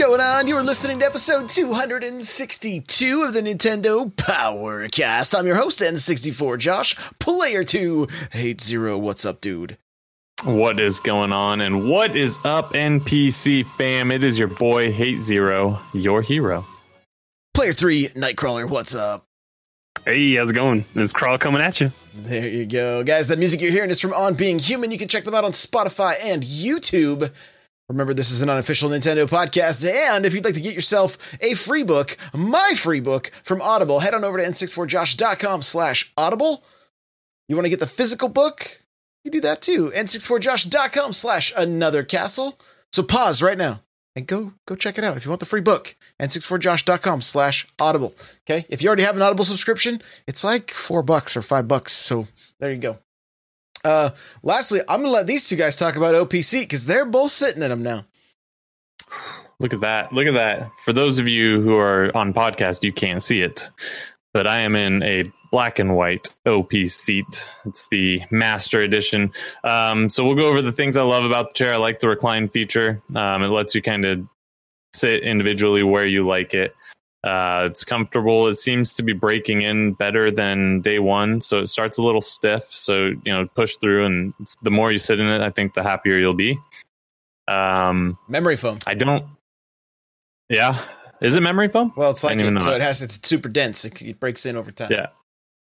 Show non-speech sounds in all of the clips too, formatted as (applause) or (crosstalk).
Going on? You're listening to episode 262 of the Nintendo Powercast. I'm your host, N64 Josh, player 280. What's up, dude? What is going on and what is up, NPC fam? It is your boy Hate Zero, your hero. Player 3, Nightcrawler, what's up? Hey, how's it going? It's Crawl coming at you. There you go. Guys, that music you're hearing is from On Being Human. You can check them out on Spotify and YouTube. Remember, this is an unofficial Nintendo podcast, and if you'd like to get yourself a free book, my free book from Audible, head on over to n64josh.com slash audible. You want to get the physical book? You do that too. n64josh.com slash another castle. So pause right now and go go check it out if you want the free book. n64josh.com slash audible. Okay. If you already have an Audible subscription, it's like four bucks or five bucks. So there you go. Uh, lastly, I'm gonna let these two guys talk about OPSeat because they're both sitting in them now. Look at that. Look at that. For those of you who are on podcast, you can't see it, but I am in a black and white OP seat. It's the master edition. Um, so we'll go over the things I love about the chair. I like the recline feature. Um, it lets you kind of sit individually where you like it. Uh, it's comfortable. It seems to be breaking in better than day one, so it starts a little stiff. So you know, push through, and the more you sit in it, I think the happier you'll be. Um, Memory foam. I don't. Yeah, is it memory foam? Well, it's like it, so it has it's super dense. It, it breaks in over time. Yeah,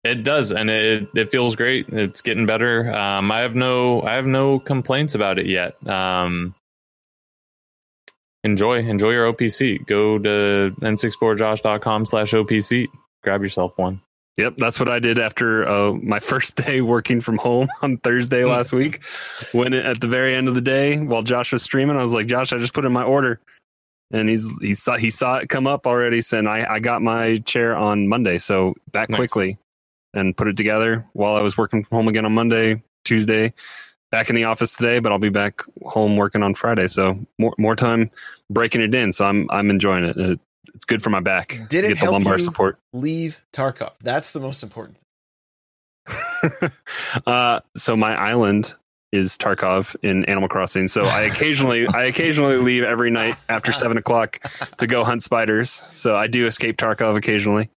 it does, and it it feels great. It's getting better. Um, I have no I have no complaints about it yet. Um, enjoy enjoy your OPC. Go to n64josh.com slash OPC. Grab yourself one. Yep, that's what I did after uh, my (laughs) first day working from home on Thursday last week. When at the very end of the day, while Josh was streaming, I was like, "Josh, I just put in my order," and he's he saw he saw it come up already. Saying I I got my chair on Monday, so back Nice. quickly and put it together while I was working from home again on Monday, Tuesday. Back in the office today, but I'll be back home working on Friday. So more more time breaking it in. So I'm I'm enjoying it. it it's good for my back. Did it Get the help lumbar you support. leave Tarkov? That's the most important. (laughs) uh, so my island is Tarkov in Animal Crossing. So I occasionally I occasionally leave every night after seven o'clock to go hunt spiders. So I do escape Tarkov occasionally.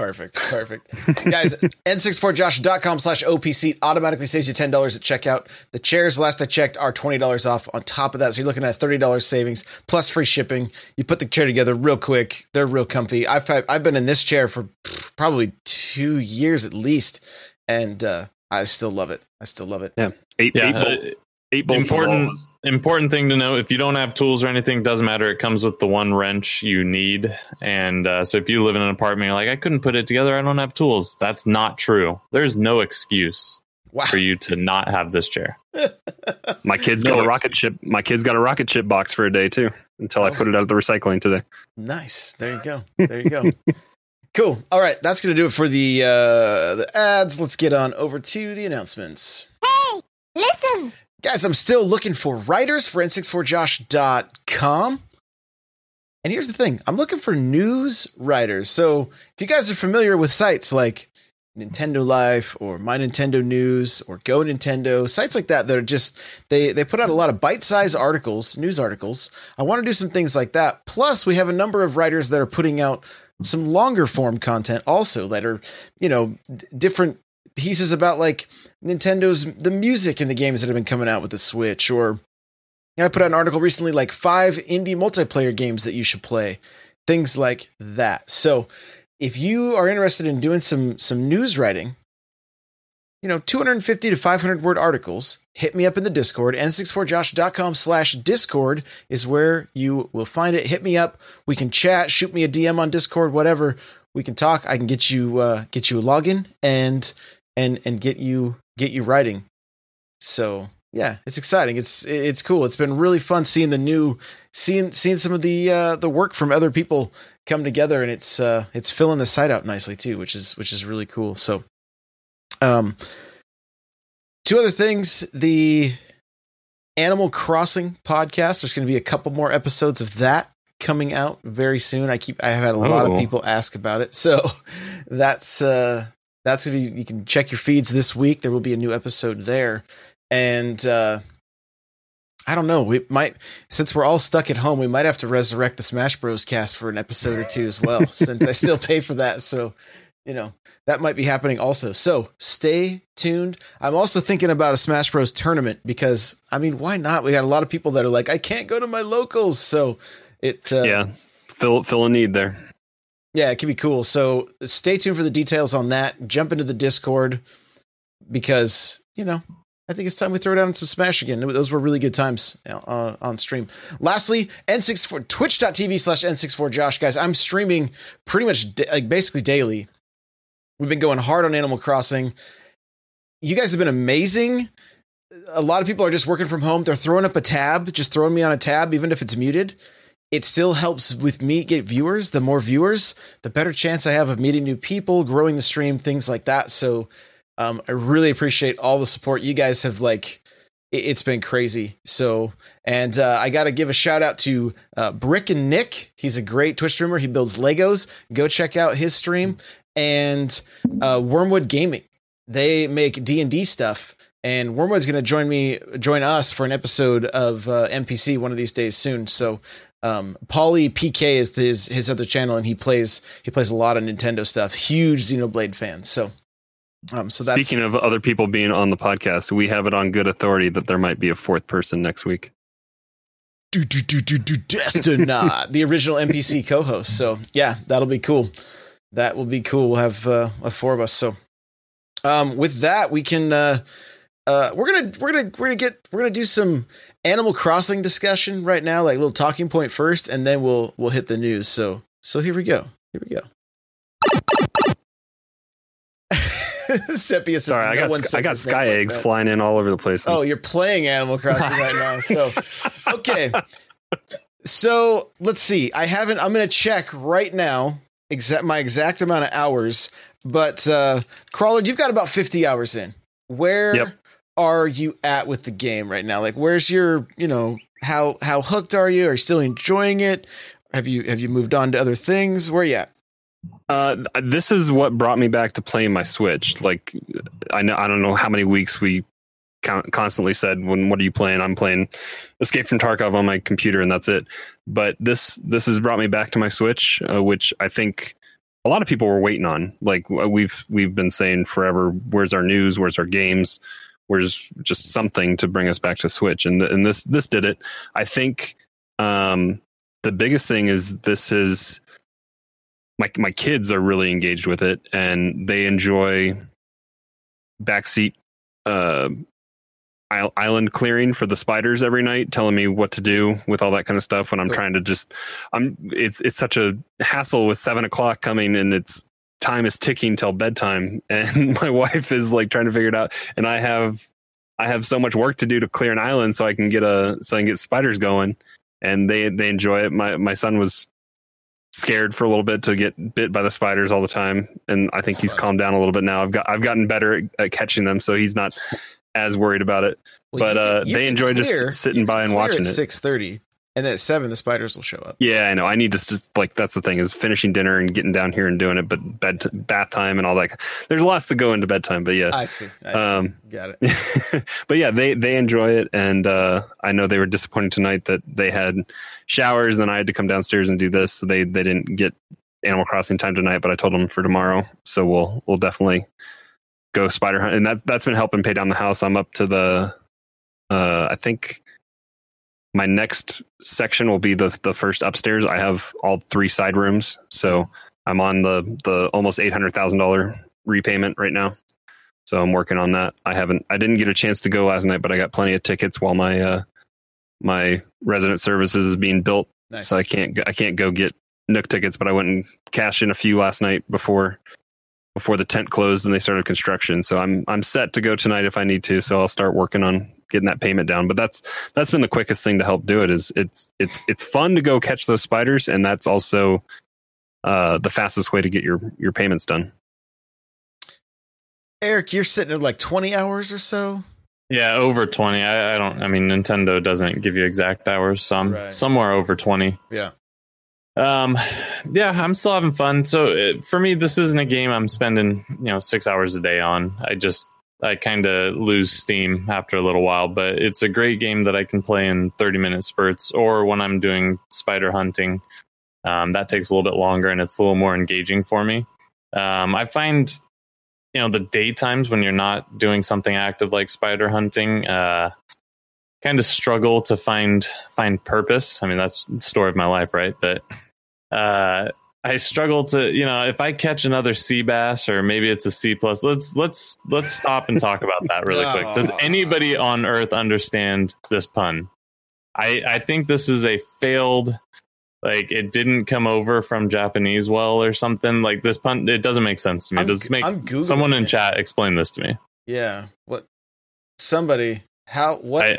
Perfect. Perfect. Guys, n64josh.com slash OPC automatically saves you $10 at checkout. The chairs, last I checked, are $20 off on top of that. So you're looking at $30 savings plus free shipping. You put the chair together real quick. They're real comfy. I've, I've been in this chair for probably two years at least. And uh, I still love it. I still love it. Yeah, eight, Yeah, eight bolts. Eight bolts. important walls. Important thing to know if you don't have tools or anything doesn't matter it comes with the one wrench you need and uh, so if you live in an apartment you're like i couldn't put it together i don't have tools that's not true there's no excuse Wow. for you to not have this chair (laughs) My kids No, got a rocket ship. My kids got a rocket ship box for a day too. Until I Oh. put it out of the recycling today. Nice. There you go. There you go. (laughs) cool. All right. That's going to do it for the, uh, the ads. Let's get on over to the announcements. Hey, listen. Guys, I'm still looking for writers for n64josh.com. And here's the thing I'm looking for news writers. So if you guys are familiar with sites like Nintendo Life or My Nintendo News or Go Nintendo, sites like that that are just they they put out a lot of bite-sized articles, news articles. I want to do some things like that. Plus, we have a number of writers that are putting out some longer form content also that are, you know, different pieces about like Nintendo's the music in the games that have been coming out with the Switch or I put out an article recently like five indie multiplayer games that you should play. Things like that. So if you are interested in doing some some news writing, you know, 250 to 500 word articles, hit me up in the Discord. N64josh.com slash Discord is where you will find it. Hit me up. We can chat, shoot me a DM on Discord, whatever. We can talk. I can get you uh, get you a login and and and get you get you writing. So yeah, it's exciting. It's it's cool. It's been really fun seeing the new seeing seeing some of the uh, the work from other people come together, and it's uh, it's filling the site out nicely too, which is which is really cool. So, um, two other things: the Animal Crossing podcast. There's going to be a couple more episodes of that coming out very soon. I keep I have had a lot of Oh. people ask about it, so (laughs) that's uh, that's gonna be. You can check your feeds this week. There will be a new episode there, and uh, I don't know. We might since we're all stuck at home, we might have to resurrect the Smash Bros. cast for an episode or two as well, (laughs) since I still pay for that. So, you know, that might be happening also. So stay tuned. I'm also thinking about a Smash Bros. tournament because I mean, why not? We got a lot of people that are like, I can't go to my locals, so it uh, yeah, fill fill a need there. Yeah, it could be cool. So stay tuned for the details on that. Jump into the Discord because, you know, I think it's time we throw down some Smash again. Those were really good times uh, on stream. Lastly, N64, twitch.tv slash N64Josh. Guys, I'm streaming pretty much da- like basically daily. We've been going hard on Animal Crossing. You guys have been amazing. A lot of people are just working from home. They're throwing up a tab, just throwing me on a tab, even if it's muted it still helps with me get viewers. The more viewers, the better chance I have of meeting new people, growing the stream, things like that. So um, I really appreciate all the support. You guys have like, it, has been crazy. So, and uh, I got to give a shout out to uh, Brick and Nick. He's a great Twitch streamer. He builds Legos. Go check out his stream. And uh, Wormwood Gaming. They make D and D stuff. And Wormwood's going to join me, join us for an episode of uh, NPC one of these days soon. So um Paulie PK is his his other channel and he plays he plays a lot of Nintendo stuff. Huge Xenoblade fan. So um so that's Speaking of other people being on the podcast, we have it on good authority that there might be a fourth person next week. do do do do do Destinat, the original NPC co-host. So yeah, that'll be cool. That will be cool. We'll have uh a four of us. So um with that we can uh uh we're gonna we're gonna we're gonna get we're gonna do some Animal Crossing discussion right now, like a little talking point first, and then we'll we'll hit the news. So so here we go. Here we go. (laughs) Sepia says, Sorry, I got one sc- I got sky eggs that." flying in all over the place. Oh, you're playing Animal Crossing right now. So, (laughs) okay. So let's see. I haven't. I'm going to check right now. Exact my exact amount of hours. But uh, crawler, you've got about 50 hours in. Where Yep. Are you at with the game right now? Like, where's your? You know, how how hooked are you? Are you still enjoying it? Have you have you moved on to other things? Where are you at? Uh, this is what brought me back to playing my Switch. Like, I know I don't know how many weeks we constantly said, "When what are you playing?" I'm playing Escape from Tarkov on my computer, and that's it. But this this has brought me back to my Switch, uh, which I think a lot of people were waiting on. Like we've we've been saying forever, "Where's our news? Where's our games?" Where's just something to bring us back to Switch, and and this this did it. I think um, the biggest thing is this is my my kids are really engaged with it and they enjoy backseat uh island clearing for the spiders every night telling me what to do with all that kind of stuff when i'm trying to just i'm it's it's such a hassle with seven o'clock coming and it's time is ticking till bedtime (laughs) and my wife is like trying to figure it out and i have i have so much work to do to clear an island so i can get a so i can get spiders going and they they enjoy it. My my son was scared for a little bit to get bit by the spiders all the time and i think That's he's funny. calmed down a little bit now. I've got i've gotten better at, at catching them so he's not (laughs) as worried about it. But, uh, they enjoy just sitting by and watching it. Six thirty, and then at seven, the spiders will show up. yeah i know i need to just like that's the thing is finishing dinner and getting down here and doing it but bed bath time and all that there's lots to go into bedtime but yeah I see. I see. um Got it. (laughs) but yeah, they they enjoy it, and uh, I know they were disappointed tonight that they had showers, and I had to come downstairs and do this. So they they didn't get Animal Crossing time tonight, but I told them for tomorrow. So we'll we'll definitely go spider hunt, and that's that's been helping pay down the house. I'm up to the, uh, I think my next section will be the the first upstairs. I have all three side rooms, so I'm on the the almost eight hundred thousand dollar repayment right now. So I'm working on that. I haven't. I didn't get a chance to go last night, but I got plenty of tickets while my uh, my resident services is being built. Nice. So I can't. I can't go get Nook tickets, but I went and cashed in a few last night before before the tent closed and they started construction. So I'm I'm set to go tonight if I need to. So I'll start working on getting that payment down. But that's that's been the quickest thing to help do it. Is it's it's it's fun to go catch those spiders, and that's also uh, the fastest way to get your your payments done. Eric, you're sitting at like 20 hours or so. Yeah, over 20. I, I don't, I mean, Nintendo doesn't give you exact hours, so I'm Right. somewhere over 20. Yeah. Um, yeah, I'm still having fun. So it, for me, this isn't a game I'm spending, you know, six hours a day on. I just, I kind of lose steam after a little while, but it's a great game that I can play in 30 minute spurts or when I'm doing spider hunting. Um, that takes a little bit longer and it's a little more engaging for me. Um, I find, you know, the daytimes when you're not doing something active like spider hunting, uh, kind of struggle to find find purpose. I mean, that's the story of my life, right? But uh, I struggle to, you know, if I catch another sea bass or maybe it's a C plus, let's let's let's stop and talk about that really quick. (laughs) Does anybody on Earth understand this pun? I I think this is a failed. Like it didn't come over from Japanese well or something. Like this pun, it doesn't make sense to me. I'm- Does this make someone in it. chat explain this to me? Yeah. What? Somebody. How? What? I,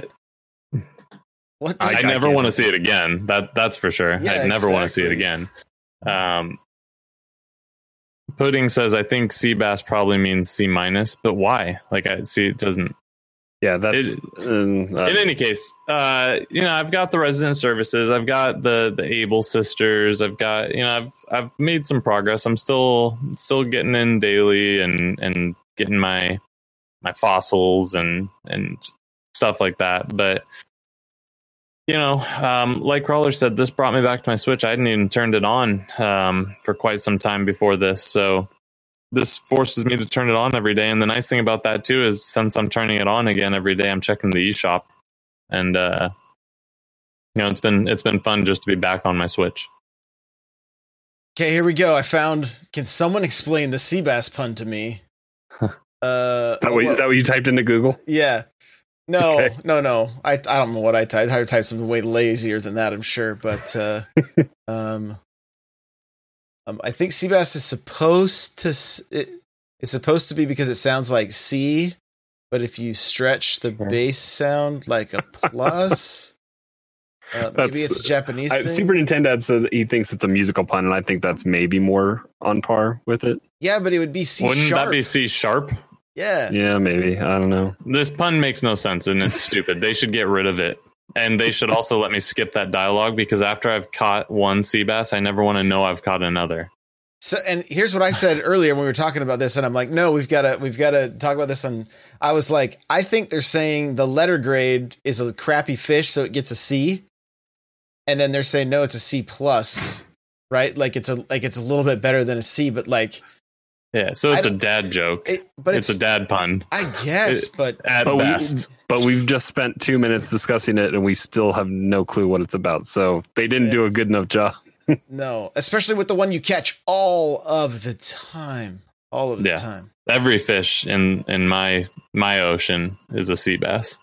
what? I, I- I never want to see it again. That that's for sure. Yeah, I never want to see it again. Um, Pudding says, "I think C bass probably means C minus, but why? Like, I see it doesn't. Yeah, that's. uh, In any case, uh, you know, I've got the resident services. I've got the the Able sisters. I've got you know, I've I've made some progress. I'm still still getting in daily and and getting my my fossils and and stuff like that. But you know, um, like Crawler said, this brought me back to my Switch. I hadn't even turned it on um, for quite some time before this, so this forces me to turn it on every day. And the nice thing about that too is since I'm turning it on again every day, I'm checking the eShop, and uh, you know, it's been it's been fun just to be back on my Switch. Okay, here we go. I found. Can someone explain the sea bass pun to me? (laughs) Uh, Is that, what, is that what you typed into Google? yeah. No, (laughs) Okay. no, no. I I don't know what I typed. I typed something way lazier than that. I'm sure, but uh, (laughs) um, um, I think sea bass is supposed to. It, it's supposed to be because it sounds like C, but if you stretch the Yeah. bass sound like a plus, (laughs) uh, maybe That's- it's a Japanese I. Super Nintendo had said that he thinks it's a musical pun, and I think that's maybe more on par with it. yeah, but it would be C Wouldn't sharp. that be C sharp? Yeah. Yeah, maybe. I don't know. This pun makes no sense and it's stupid. They should get rid of it. And they should also let me skip that dialogue because after I've caught one sea bass, I never want to know I've caught another. So, and here's what I said earlier when we were talking about this, and I'm like, no, we've got to, we've got to talk about this. And I was like, I think they're saying the letter grade is a crappy fish, so it gets a C, and then they're saying no, it's a C plus, right? Like it's a, like it's a little bit better than a C, but like, Yeah, so it's a dad joke. it, but it's, it's, a dad pun I guess, but at But, we, best. but we've just spent two minutes discussing it, and we still have no clue what it's about. So they didn't Yeah. do a good enough job. (laughs) no, especially with the one you catch all of the time, all of the Yeah. time. Every fish in in my my ocean is a sea bass.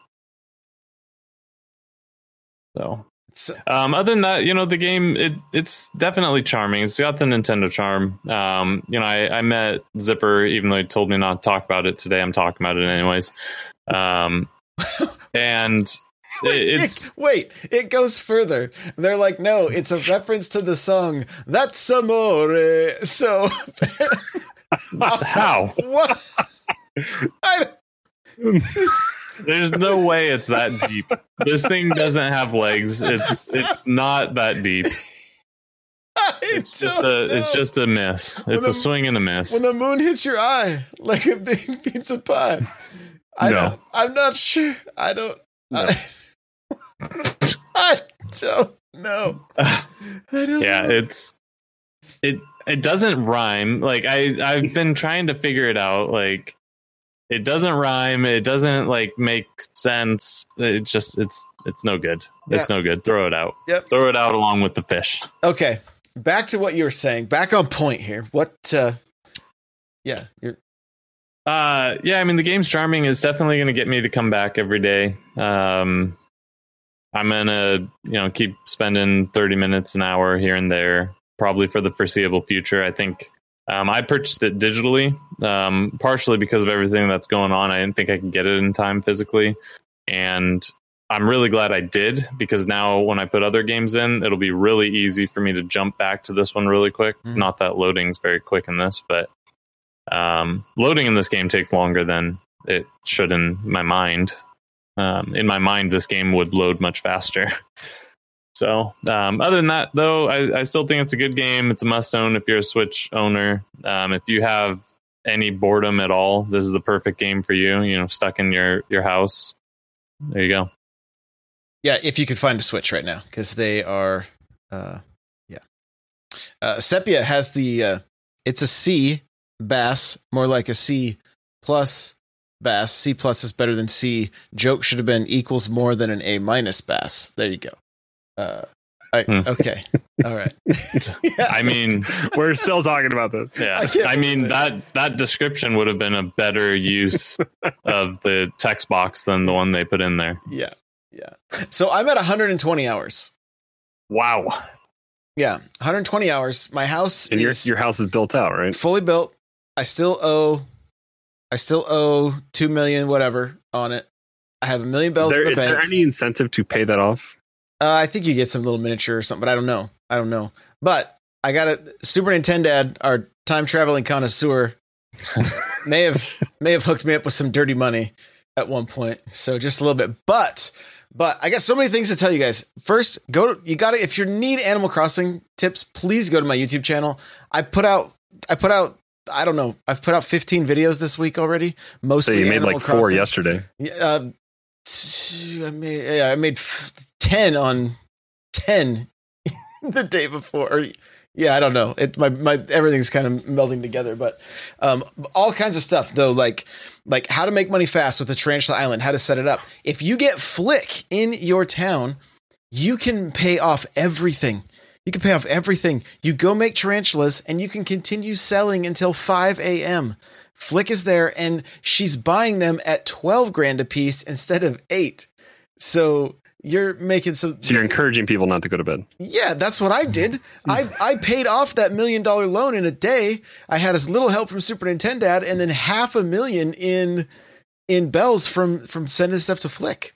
So So, Um, other than that, you know, the game it it's definitely charming. It's got the Nintendo charm. Um, you know, I, I met Zipper, even though he told me not to talk about it today. I'm talking about it anyways. Um, (laughs) and Wait, it's it, (laughs) wait, it goes further. They're like, no, it's a reference to the song "That's Amore." So, how (laughs) what? I, there's no way it's that deep. This thing doesn't have legs. It's it's not that deep. It's just a it's just a miss. When It's the- a swing and a miss. when the moon hits your eye like a big (laughs) pizza pie. I No. don't, I'm not sure. I don't. No. I, (laughs) I don't know. (sighs) I don't yeah know. it's it it doesn't rhyme like i i've been trying to figure it out like it doesn't rhyme it doesn't like make sense it just it's it's no good it's no good throw it out Yep. throw it out along with the fish Okay, back to what you were saying. Back on point here. What? uh Yeah, you're Uh, yeah, I mean, the game's charming is definitely going to get me to come back every day. Um, I'm gonna, you know, keep spending 30 minutes an hour here and there, probably for the foreseeable future. I think um, I purchased it digitally, um, partially because of everything that's going on. I didn't think I could get it in time physically, and I'm really glad I did because now when I put other games in, it'll be really easy for me to jump back to this one really quick. Mhm. Not that loading's very quick in this, but um, loading in this game takes longer than it should in my mind. Um, in my mind, this game would load much faster. (laughs) So, um, other than that, though, I, I still think it's a good game. It's a must own if you're a Switch owner. Um, if you have any boredom at all, this is the perfect game for you. You know, stuck in your your house. There you go. Yeah, if you could find a Switch right now, because they are, uh, yeah. Uh, Sepia has the, uh, it's a C bass, more like a C plus bass. C plus is better than C. Joke should have been equals more than an A minus bass. There you go. Uh, I, Hmm. Okay. (laughs) All right. (laughs) Yeah. I mean, We're still talking about this. (laughs) yeah. I I mean believe that that description would have been a better use of the text box than the one they put in there. yeah. Yeah. So I'm at 120 hours. Wow. Yeah. 120 hours. My house And your is your house is built out, right? fully built. I still owe, I still owe two million whatever on it. I have a million bells There, in is bank. there any incentive to pay that off? Uh, I think you get some little miniature or something, but I don't know. I don't know. But I got a Super Nintendo. Our time traveling connoisseur (laughs) may have may have hooked me up with some dirty money at one point. So just a little bit, but. But I got so many things to tell you guys. First, go to you got to if you need Animal Crossing tips, please go to my YouTube channel. I put out I put out I don't know. I've put out 15 videos this week already. Mostly So you made Animal like four yesterday. Yeah, uh, I made yeah, I made f- ten on ten (laughs) the day before. Or, yeah, I don't know. It my my everything's kind of melding together, but um, all kinds of stuff though, like like how to make money fast with the Tarantula Island, how to set it up. If you get Flick in your town, you can pay off everything. You can pay off everything. You go make tarantulas, and you can continue selling until five a.m. Flick is there and she's buying them at 12 grand a piece instead of 8. So you're making some So you're encouraging people not to go to bed. Yeah, that's what I did. I I paid off that million dollar loan in a day. I had as little help from Super Nintendo and then half a million in in bells from from sending stuff to Flick.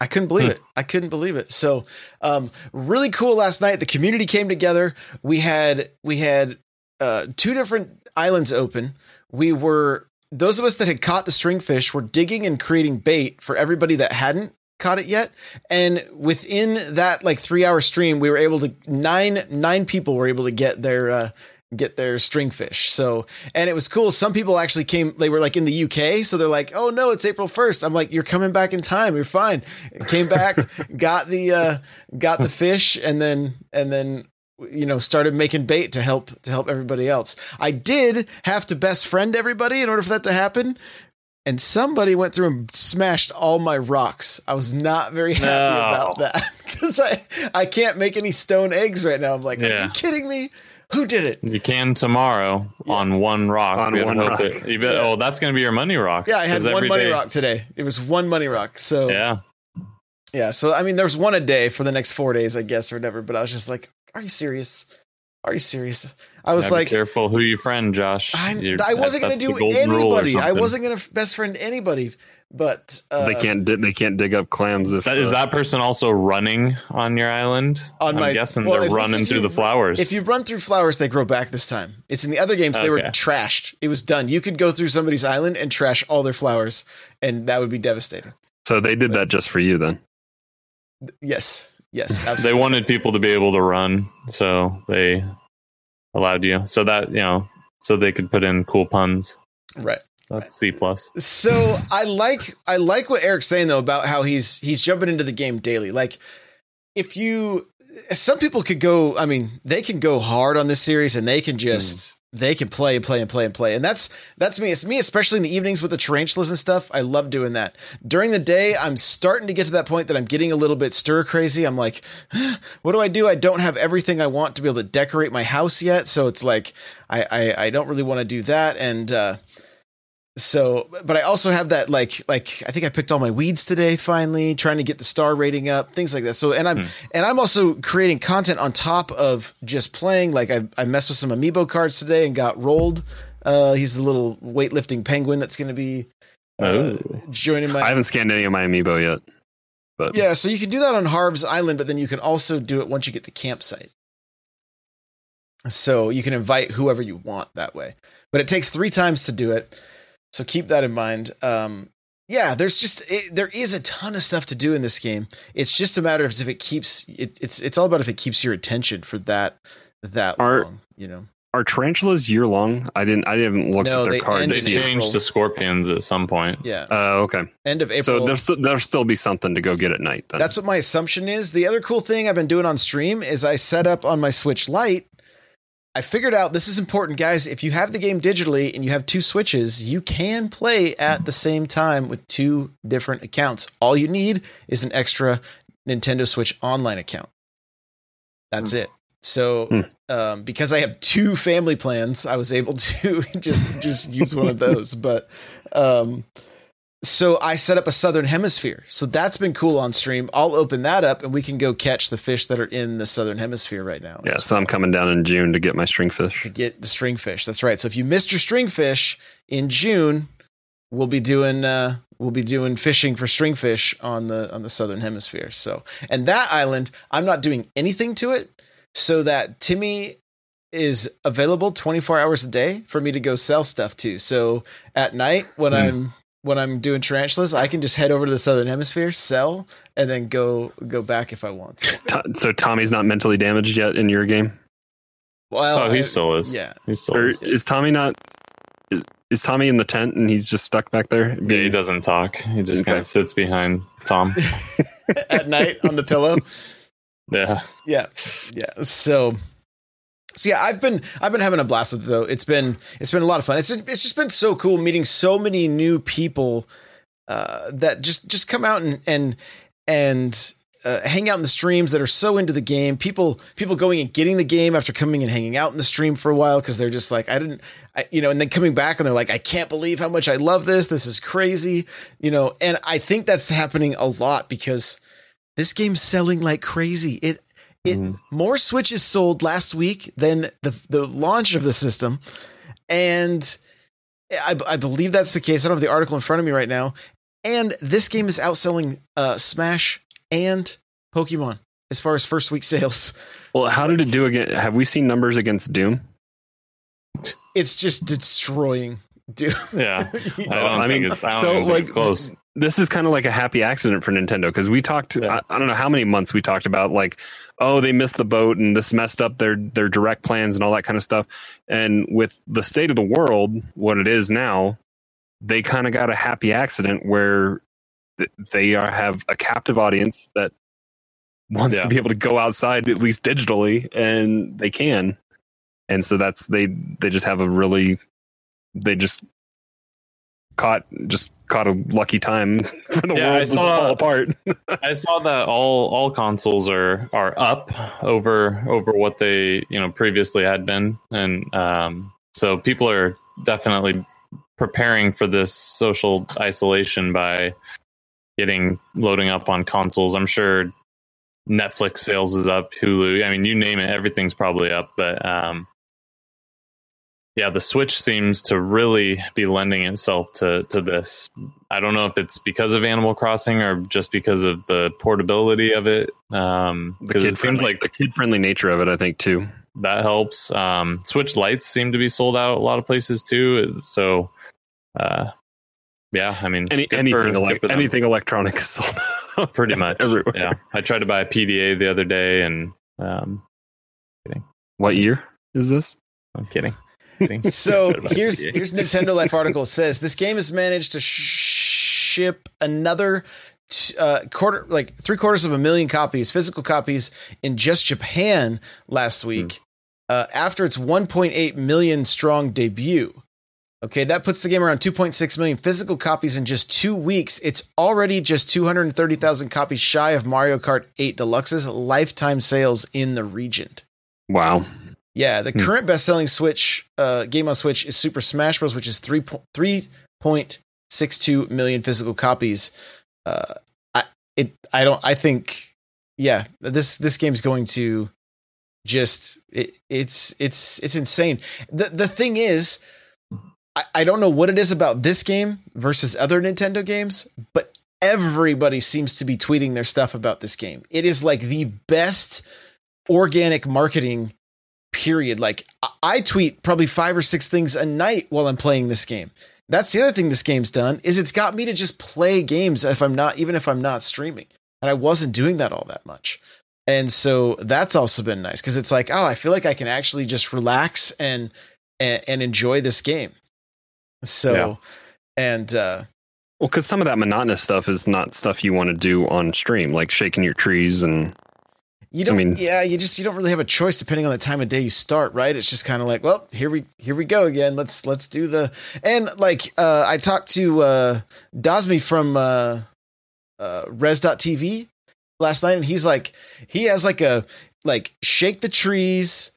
I couldn't believe it. I couldn't believe it. So, um, really cool last night. The community came together. We had we had uh, two different islands open. We were those of us that had caught the stringfish were digging and creating bait for everybody that hadn't caught it yet. And within that like three hour stream, we were able to nine nine people were able to get their uh, get their stringfish. So and it was cool. Some people actually came. They were like in the UK, so they're like, "Oh no, it's April 1st. I'm like, "You're coming back in time. You're fine." Came back, (laughs) got the uh, got the fish, and then and then you know started making bait to help to help everybody else. I did have to best friend everybody in order for that to happen. And somebody went through and smashed all my rocks. I was not very happy No. about that (laughs) because I I can't make any stone eggs right now. I'm like, are you kidding me? Who did it? You can tomorrow on one rock. On one rock. that- you bet, Oh, that's going to be your money rock. Yeah, I had 'Cause one money day- rock today. It was one money rock. So Yeah. yeah. So I mean, there's one a day for the next four days, I guess, or whatever. But I was just like, are you serious? Are you serious? I was Gotta be like, careful who you friend, Josh. I, You're- I wasn't going to do golden rule or anybody. I wasn't going to best friend anybody. But uh, they can't they can't dig up clams if That, is uh, that person also running on your island? On I'm my- guessing well, they're running through you- the flowers. If you run through flowers, they grow back this time. It's in the other games, they were trashed. It was done. You could go through somebody's island and trash all their flowers, and that would be devastating. so they did that just for you then. Yes. Yes. (laughs) they wanted people to be able to run, so they allowed you. So that you know, so they could put in cool puns. right. That's C plus. So I like I like what Eric's saying though about how he's he's jumping into the game daily. Like if you some people could go I mean, they can go hard on this series and they can just mm. They can play and play and play and play. And that's that's me. It's me especially in the evenings with the tarantulas and stuff. I love doing that. During the day, I'm starting to get to that point that I'm getting a little bit stir crazy. I'm like, (gasps) what do I do? I don't have everything I want to be able to decorate my house yet. So it's like I I, I don't really want to do that. And uh so, but I also have that like like I think I picked all my weeds today. Finally, trying to get the star rating up, things like that. So, and I'm Hmm. and I'm also creating content on top of just playing. Like I I messed with some amiibo cards today and got Roald. Uh, he's the little weightlifting penguin that's going to be uh, Oh. joining my I haven't scanned any of my amiibo yet. But Yeah, so you can do that on Harv's Island, but then you can also do it once you get the campsite. So you can invite whoever you want that way. But it takes three times to do it. So keep that in mind. Um, yeah, there's just it, there is a ton of stuff to do in this game. It's just a matter of if it keeps it, it's it's all about if it keeps your attention for that that Are- long, you know. are tarantulas year long? I didn't. I didn't look No, at their cards. They to in see it. April. changed to scorpions at some point. Yeah, Uh, okay. end of April. So there's st- there'll still be something to go get at night. Then. That's what my assumption is. The other cool thing I've been doing on stream is I set up on my Switch Lite. I figured out this is important, guys. If you have the game digitally and you have two Switches, you can play at the same time with two different accounts. All you need is an extra Nintendo Switch online account. That's it. So, Hmm. um, because I have two family plans, I was able to (laughs) just just use one of (laughs) those. But um, so I set up a southern hemisphere. So that's been cool on stream. I'll open that up and we can go catch the fish that are in the southern hemisphere right now. yeah. So I'm coming down in June to get my stringfish. to get the stringfish. That's right. So if you missed your stringfish in June, we'll be doing uh we'll be doing fishing for stringfish on the on the southern hemisphere. So and that island, I'm not doing anything to it so that Timmy is available 24 hours a day for me to go sell stuff to. So at night when Hmm. I'm when I'm doing tarantulas, I can just head over to the southern hemisphere, sell, and then go go back if I want to. To- so Tommy's not mentally damaged yet in your game, Well, Oh, he I- still is. yeah. he still or is. is Tommy not? Is, is Tommy in the tent and he's just stuck back there? Yeah, he doesn't talk. He just Okay. kind of sits behind Tom. (laughs) at night on the pillow. yeah. yeah yeah so so yeah i've been i've been having a blast with it though. It's been it's been a lot of fun. It's it's just been so cool meeting so many new people uh that just just come out and and and uh, hang out in the streams that are so into the game. People people going and getting the game after coming and hanging out in the stream for a while because they're just like i didn't I, you know and then coming back and they're like i can't believe how much i love this. This is crazy you know and i think that's happening a lot because this game's selling like crazy. It it Mhm. more switches sold last week than the the launch of the system and I, I believe that's the case i don't have the article in front of me right now and this game is outselling uh, smash and pokemon as far as first week sales Well, how did it do again? Have we seen numbers against Doom? it's just destroying dude Yeah. (laughs) I don't I think mean, it's, I so, like, it's close. This is kind of like a happy accident for Nintendo because we talked. Yeah. I, I don't know how many months we talked about like, oh, they missed the boat and this messed up their their direct plans and all that kind of stuff. And with the state of the world, what it is now, they kind of got a happy accident where th- they are have a captive audience that wants Yeah. to be able to go outside at least digitally, and they can. And so that's they they just have a really they just caught just caught a lucky time (laughs) for the Yeah, I world to saw- fall apart. (laughs) I saw that all all consoles are are up over over what they you know previously had been, and um, so people are definitely preparing for this social isolation by getting loading up on consoles. I'm sure Netflix sales is up, Hulu. I mean, you name it, everything's probably up. But um, yeah, the Switch seems to really be lending itself to to this. I don't know if it's because of Animal Crossing or just because of the portability of it. Um, because it seems like the kid friendly nature of it, I think too. that helps. Um, Switch lights seem to be sold out a lot of places too. So, uh, yeah, I mean, Any anything for- elec- good for them. anything electronic is sold out pretty (laughs) much everywhere. Yeah, I tried to buy a PDA the other day, and um, What year is this? I'm kidding. So Tried to buy a here's here's Nintendo Life article says this game has managed to sh- ship another uh, quarter like three quarters of a million copies, physical copies in just Japan last week uh, after its 1.8 million strong debut. Okay, that puts the game around 2.6 million physical copies in just two weeks. It's already just 230,000 copies shy of Mario Kart 8 Deluxe's lifetime sales in the region. Wow. Yeah, the Hmm. current best-selling Switch uh, game on Switch is Super Smash Bros, which is three 1.62 million physical copies. Uh, I it I don't I think yeah this this game's going to just it, it's it's it's insane. The the thing is, I, I don't know what it is about this game versus other Nintendo games, but everybody seems to be tweeting their stuff about this game. It is like the best organic marketing period. Like I- tweet probably five or six things a night while I'm playing this game. That's the other thing this game's done is it's got me to just play games if I'm not even if I'm not streaming. And I wasn't doing that all that much. And so that's also been nice because it's like, oh, I feel like I can actually just relax and and, and enjoy this game. So Yeah. and uh Well, because some of that monotonous stuff is not stuff you want to do on stream, like shaking your trees and You don't. mean- yeah, you just you don't really have a choice depending on the time of day you start, right? It's just kind of like, well, here we here we go again. Let's let's do the and like uh, I talked to uh, from uh, uh, Res.tv last night, and he's like, he has like a like shake the trees,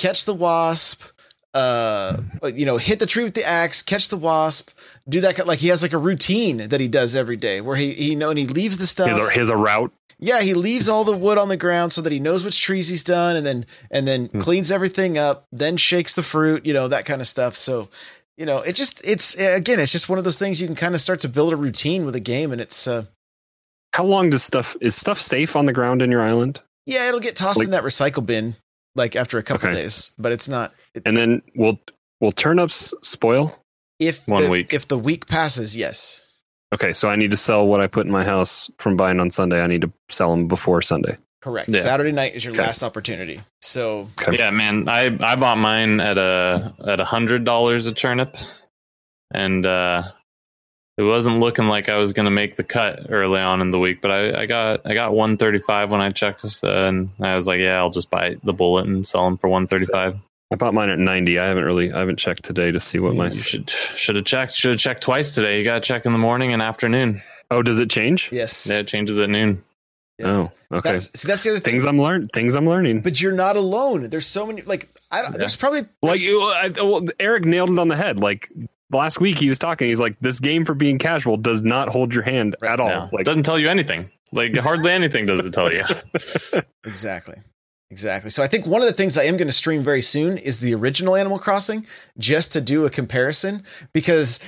catch the wasp, uh, you know, hit the tree with the axe, catch the wasp, do that. Like he has like a routine that he does every day where he he you know and he leaves the stuff. his his a route. Yeah, he leaves all the wood on the ground so that he knows which trees he's done, and then and then Hmm. cleans everything up, then shakes the fruit, you know that kind of stuff. So, you know, it just it's again, it's just one of those things you can kind of start to build a routine with a game, and it's uh, How long does stuff is stuff safe on the ground in your island? yeah, it'll get tossed Like- in that recycle bin like after a couple Okay. days, but it's not it, And then will will turnips spoil? if One the, week. if the week passes, yes, Okay, so I need to sell what I put in my house from buying on Sunday. I need to sell them before Sunday. correct. Yeah. Saturday night is your Okay. last opportunity. So Okay. Yeah, man. I I bought mine at a at a hundred dollars a turnip, and uh, it wasn't looking like I was gonna make the cut early on in the week. But I, I got I got one thirty five when I checked, uh, and I was like, yeah, I'll just buy the bullet and sell them for one thirty five. I bought mine at ninety. I haven't really I haven't checked today to see what my You should should have checked. Should have checked twice today. You got to check in the morning and afternoon. Oh, does it change? yes, Yeah, it changes at noon. Oh, okay. that's see, that's the other thing. things I'm learn things I'm learning. but you're not alone. There's so many like I don't, Yeah. there's probably Like you, I, well, Eric nailed it on the head. Like last week, he was talking. He's like, "This game for being casual does not hold your hand at all." Yeah. Like, doesn't tell you anything. Like hardly anything does it tell you. (laughs) Exactly. Exactly. So I think one of the things I am going to stream very soon is the original Animal Crossing just to do a comparison because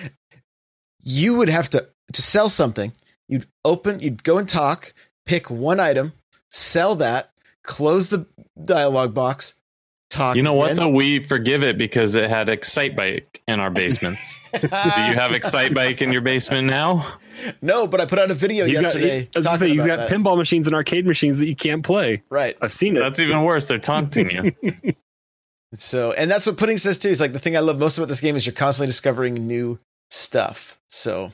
you would have to to sell something. You'd open, you'd go and talk, pick one item, sell that, close the dialogue box, talk. You know what though? We forgive it because it had Excitebike in our (laughs) basements. Do you have Excitebike in your basement now? No, but I put out a video he's got, yesterday. he, I was gonna say, talking he's got that. pinball machines and arcade machines that you can't play. right. I've seen it. That's even worse. They're taunting you. (laughs) So, and that's what pudding says too. Is like the thing I love most about this game is you're constantly discovering new stuff. So,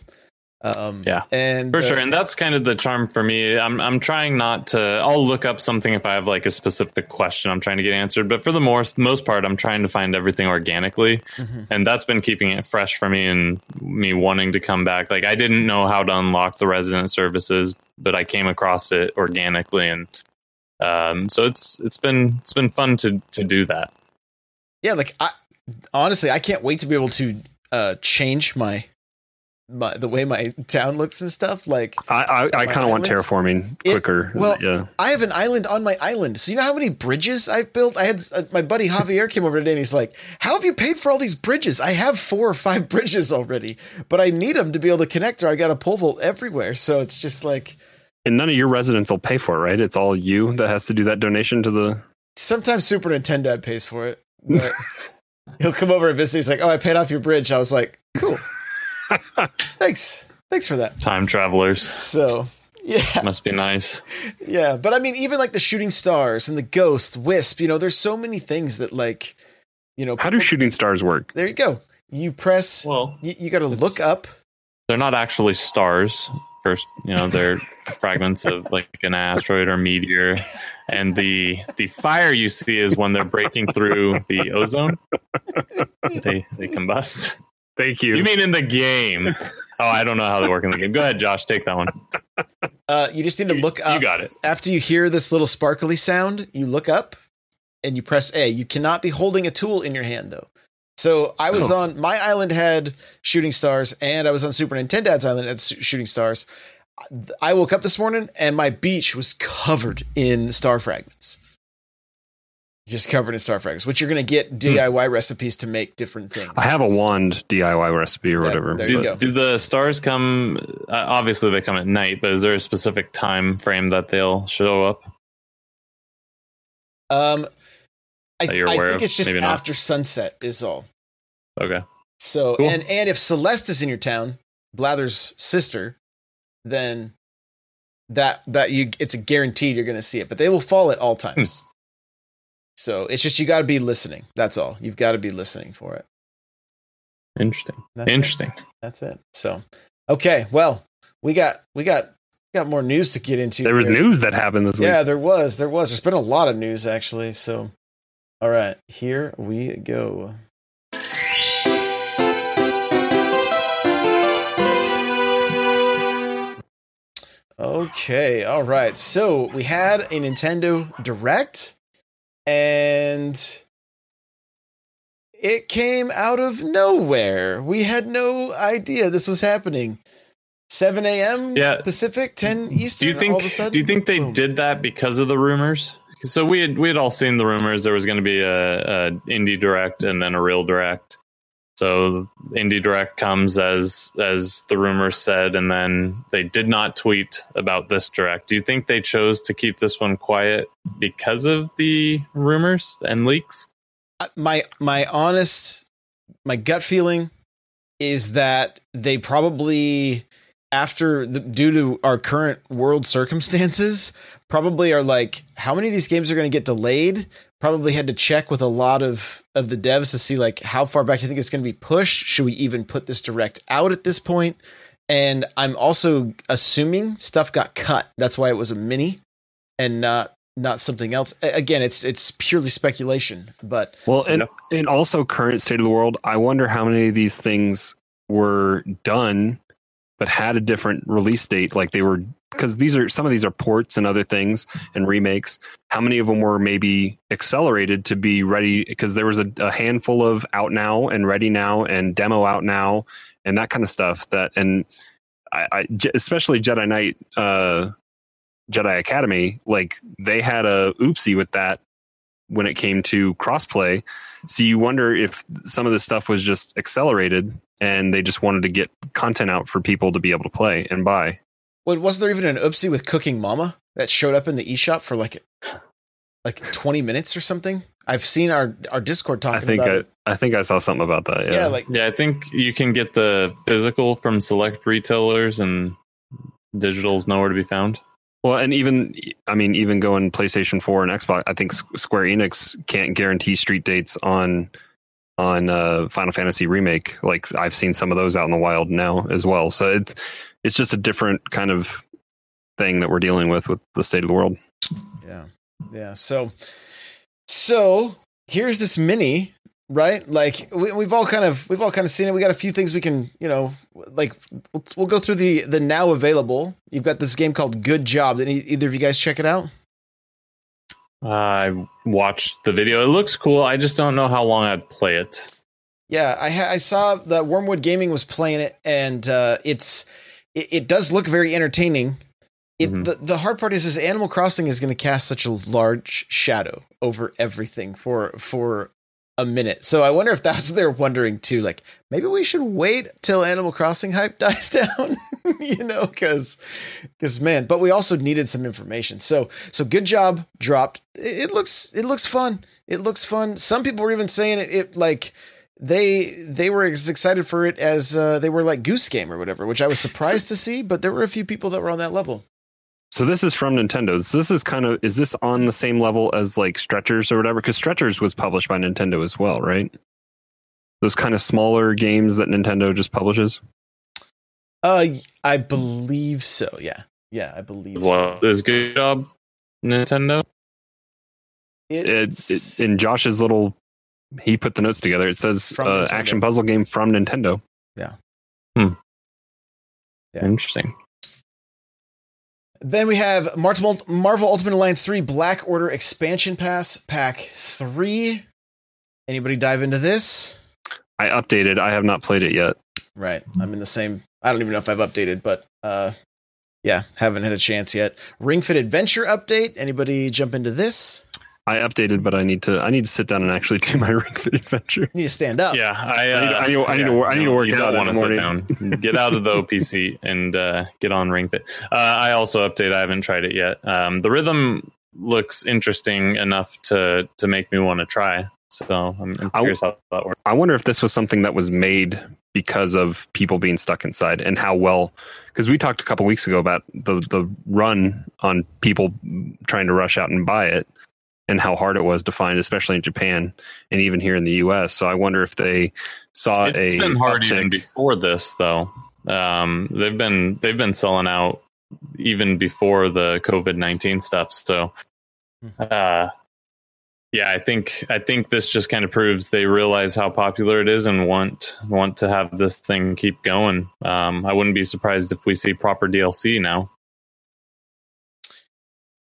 um, Yeah, and For uh, sure, and that's kind of the charm for me. I'm I'm trying not to. I'll look up something if I have like a specific question I'm trying to get answered. But for the most most part, I'm trying to find everything organically, Mhm. and that's been keeping it fresh for me and me wanting to come back. Like I didn't know how to unlock the resident services, but I came across it organically, and um, so it's it's been it's been fun to to do that. yeah, like I honestly, I can't wait to be able to uh, change my my the way my town looks and stuff. Like, I I, I kind of want terraforming It- quicker. well, yeah. I have an island on my island. So you know how many bridges I've built? I had uh, my buddy Javier came over today and he's like, "How have you paid for all these bridges? I have four or five (laughs) bridges already, but I need them to be able to connect, or I got a pole vault everywhere." So it's just like And none of your residents will pay for it, right? It's all you that has to do that donation to the. sometimes Super Nintendo pays for it. (laughs) He'll come over and visit. He's like, "Oh, I paid off your bridge." I was like, "Cool, (laughs) (laughs) thanks, thanks for that." Time travelers So yeah, must be nice. yeah. But I mean, even like the shooting stars and the ghost, Wisp. You know, there's so many things that like, you know, How do shooting stars work? There you go. You press. Well, you, you got to look up. they're not actually stars first you know they're (laughs) fragments of like an asteroid or meteor and the the fire you see is when they're breaking through the ozone they they combust Thank you. you mean in the game (laughs) oh i don't know how they work in the game go ahead josh take that one Uh, you just need to look up. you up. got it After you hear this little sparkly sound, you look up and you press A. You cannot be holding a tool in your hand though. So I was Oh. on my island had shooting stars, and I was on Super Nintendo's island had shooting stars. I woke up this morning and my beach was covered in star fragments. Just covered in star fragments, which you're going to get DIY recipes to make different things. Hmm. I have a wand DIY recipe or Yeah, whatever. there Do, you but- go. do the stars come? Uh, obviously, they come at night, but is there a specific time frame that they'll show up? Um, I, That you're I think of? it's just Maybe not. after sunset is all. Okay. So Cool. and and if Celeste is in your town, Blather's sister, then that that you it's a guaranteed you're going to see it. But they will fall at all Hmm. times. So it's just you got to be listening. That's all. You've got to be listening for it. Interesting. That's it. Interesting. That's it. So okay, well we got we got got more news to get into. there was here. news that happened this week. Yeah, there was. There was. There's been a lot of news actually. So, all right, here we go. Okay, all right. So we had a Nintendo Direct, and it came out of nowhere. We had no idea this was happening. 7 a.m. Yeah. Pacific, 10 Eastern. Do you think? all of a sudden, do you think they boom. did that because of the rumors? So we had we had all seen the rumors. There was going to be a, a indie direct and then a real direct. So indie direct comes as as the rumors said, and then they did not tweet about this direct. Do you think they chose to keep this one quiet because of the rumors and leaks? my my honest my gut feeling is that they probably after the, due to our current world circumstances probably are like how many of these games are going to get delayed probably had to check with a lot of of the devs to see like how far back do you think it's going to be pushed should we even put this direct out at this point? point and i'm also assuming stuff got cut that's why it was a mini and not not something else again it's it's purely speculation but Well, and Yeah. and also current state of the world. I wonder how many of these things were done, but had a different release date. Like they were because these are some of these are ports and other things and remakes. How many of them were maybe accelerated to be ready? Because there was a, a handful of out now and ready now and demo out now and that kind of stuff. That and I, I especially Jedi Knight, uh, Jedi Academy, like they had a oopsie with that when it came to crossplay. So you wonder if some of this stuff was just accelerated and they just wanted to get content out for people to be able to play and buy. Well, wasn't there even an oopsie with Cooking Mama that showed up in the eShop for like like 20 minutes or something? I've seen our our Discord talking I think about I, it. I think I saw something about that. Yeah. Yeah, like Yeah, I think you can get the physical from select retailers, and digital's nowhere to be found. well, and even I mean, even going PlayStation Four and Xbox, I think Square Enix can't guarantee street dates on on uh, Final Fantasy remake. Like I've seen some of those out in the wild now as well. So it's it's just a different kind of thing that we're dealing with with the state of the world. yeah. Yeah. So so here's this mini, right? Like we, we've all kind of we've all kind of seen it. We got a few things we can, you know, like we'll, we'll go through the the now available. You've got this game called Good Job. Did any, either of you guys check it out? I watched the video. It looks cool. I just don't know how long I'd play it. Yeah, I ha- I saw that Wormwood Gaming was playing it, and uh, it's it, it does look very entertaining. It Mhm. the, the hard part is is Animal Crossing is going to cast such a large shadow over everything for for a minute. So I wonder if that's what they're wondering too. Like maybe we should wait till Animal Crossing hype (laughs) dies down, (laughs) you know? Because because man, but we also needed some information. So so good job dropped. It, it looks it looks fun. It looks fun. Some people were even saying it, it like they they were as excited for it as uh, they were like Goose Game or whatever, which I was (laughs) surprised to see. But there were a few people that were on that level. So this is from Nintendo. So this is kind of is this on the same level as like Stretchers or whatever? Because Stretchers was published by Nintendo as well, right? Those kind of smaller games that Nintendo just publishes. Uh, I believe so. Yeah, yeah, I believe Well, so. is good job, Nintendo. It, It's- it, in Josh's little, he put the notes together. It says uh, action puzzle game from Nintendo. Yeah. Interesting. Then we have Marvel, Marvel Ultimate Alliance 3 Black Order Expansion Pass Pack 3. Anybody dive into this? I updated. I have not played it yet. Right. I'm in the same. I don't even know if I've updated, but uh, yeah, haven't had a chance yet. Ring Fit Adventure update. Anybody jump into this? I updated, but I need to. I need to sit down and actually (laughs) do my (laughs) Ring Fit Adventure. You need to stand up. Yeah, I, I need- uh, I need to- I need to I need to work you it don't out in wanna the sit morning. down. (laughs) Get out of the OPSeat and uh, get on Ring Fit. Uh, I also update. I haven't tried it yet. Um, the rhythm looks interesting enough to to make me want to try. So I'm, I'm I- curious how that works. I wonder if this was something that was made because of people being stuck inside and how well. Because we talked a couple weeks ago about the the run on people trying to rush out and buy it, and how hard it was to find, especially in Japan and even here in the U.S. So I wonder if they saw It's a been hard uptick. even before this, though. Um, they've been they've been selling out even before the COVID nineteen stuff. So, uh, yeah, I think I think this just kind of proves they realize how popular it is and want want to have this thing keep going. Um, I wouldn't be surprised if we see proper DLC now.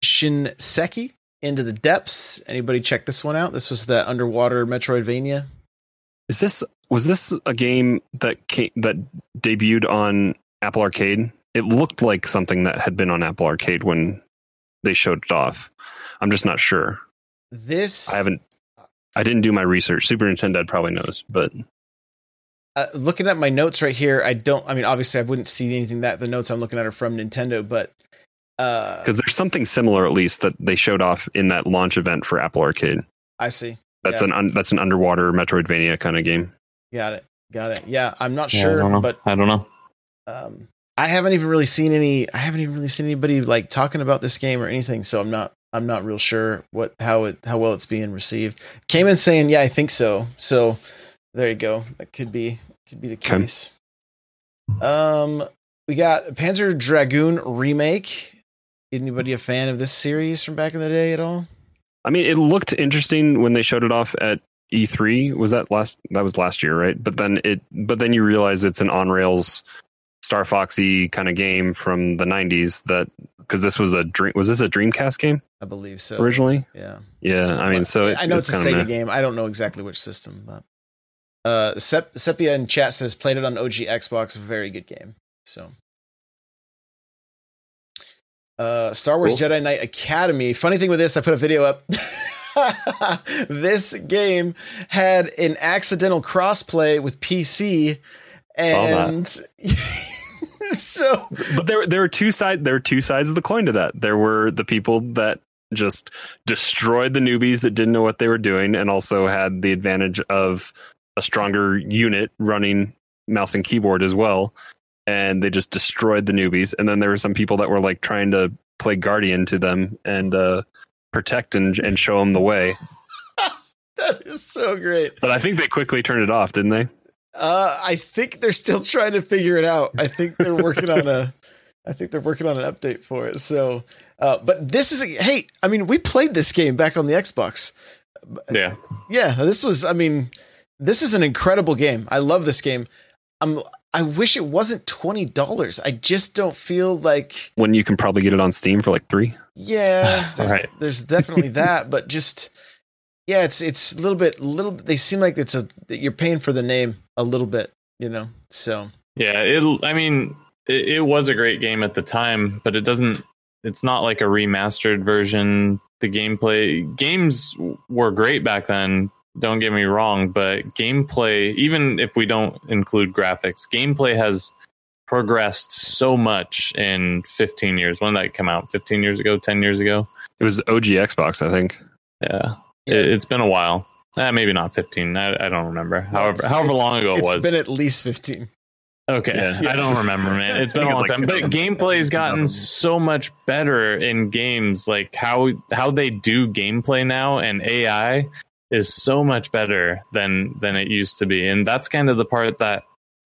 Shinsekai Into the Depths. Anybody check this one out? This was the underwater Metroidvania. Is this was this a game that came, that debuted on Apple Arcade? It looked like something that had been on Apple Arcade when they showed it off. I'm just not sure. This I haven't. I didn't do my research. Super Nintendo probably knows, but uh, looking at my notes right here. I don't. I mean, obviously, I wouldn't see anything that the notes I'm looking at are from Nintendo, but uh, because there's something similar at least that they showed off in that launch event for Apple Arcade. I see. That's Yeah. an un, that's an underwater Metroidvania kind of game. Got it. Got it. Yeah, I'm not Yeah, sure, don't but I don't know. um, I haven't even really seen any. I haven't even really seen anybody like talking about this game or anything. So I'm not. I'm not real sure what how it how well it's being received. Came in saying, "Yeah, I think so." So there you go. That could be could be the Okay. case. Um, we got Panzer Dragoon remake. Anybody a fan of this series from back in the day at all? I mean, it looked interesting when they showed it off at E3. Was that last? That was last year, right? But then it, but then you realize it's an on rails Star Foxy kind of game from the '90s. That because this was a dream. Was this a Dreamcast game I believe so. originally? yeah. Yeah, I mean, so it, I know it's, a kinda Sega meh. game. I don't know exactly which system, but uh, Sep- Sepia in chat says played it on OG Xbox. Very good game. So, uh, Star Wars Cool. Jedi Knight Academy. Funny thing with this, I put a video up. (laughs) this game had an accidental crossplay with PC, and (laughs) so But there, there were two sides. There were two sides of the coin to that. There were the people that just destroyed the newbies that didn't know what they were doing, and also had the advantage of a stronger unit running mouse and keyboard as well. And they just destroyed the newbies. And then there were some people that were like trying to play guardian to them and uh, protect and and show them the way. (laughs) that is so great. But I think they quickly turned it off, didn't they? Uh, I think they're still trying to figure it out. I think they're working on a, I think they're working on an update for it. So, uh, but this is a, hey, I mean, we played this game back on the Xbox. Yeah, Yeah, this was, I mean, this is an incredible game. I love this game. I'm, I wish it wasn't twenty dollars. I just don't feel like, When you can probably get it on Steam for like three. yeah, (sighs) there's, Right. (laughs) there's definitely that, but just. Yeah, it's it's a little bit, little. They seem like it's a that you're paying for the name a little bit, you know. So yeah. It. I mean, it, it was a great game at the time, but it doesn't. It's not like a remastered version. The gameplay games were great back then. Don't get me wrong, but gameplay, even if we don't include graphics, gameplay has progressed so much in 15 years. When did that come out? 15 years ago? 10 years ago? It was OG Xbox, I think. Yeah, Yeah. It, it's been a while. Eh, maybe not 15. I, I don't remember. However, It's- however it's- long ago it it's was. been at least 15 Okay, Yeah. I don't remember, man. It's been a long think time, but like gameplay's gotten so much better in games. Like how how they do gameplay now, and AI is so much better than than it used to be, and that's kind of the part that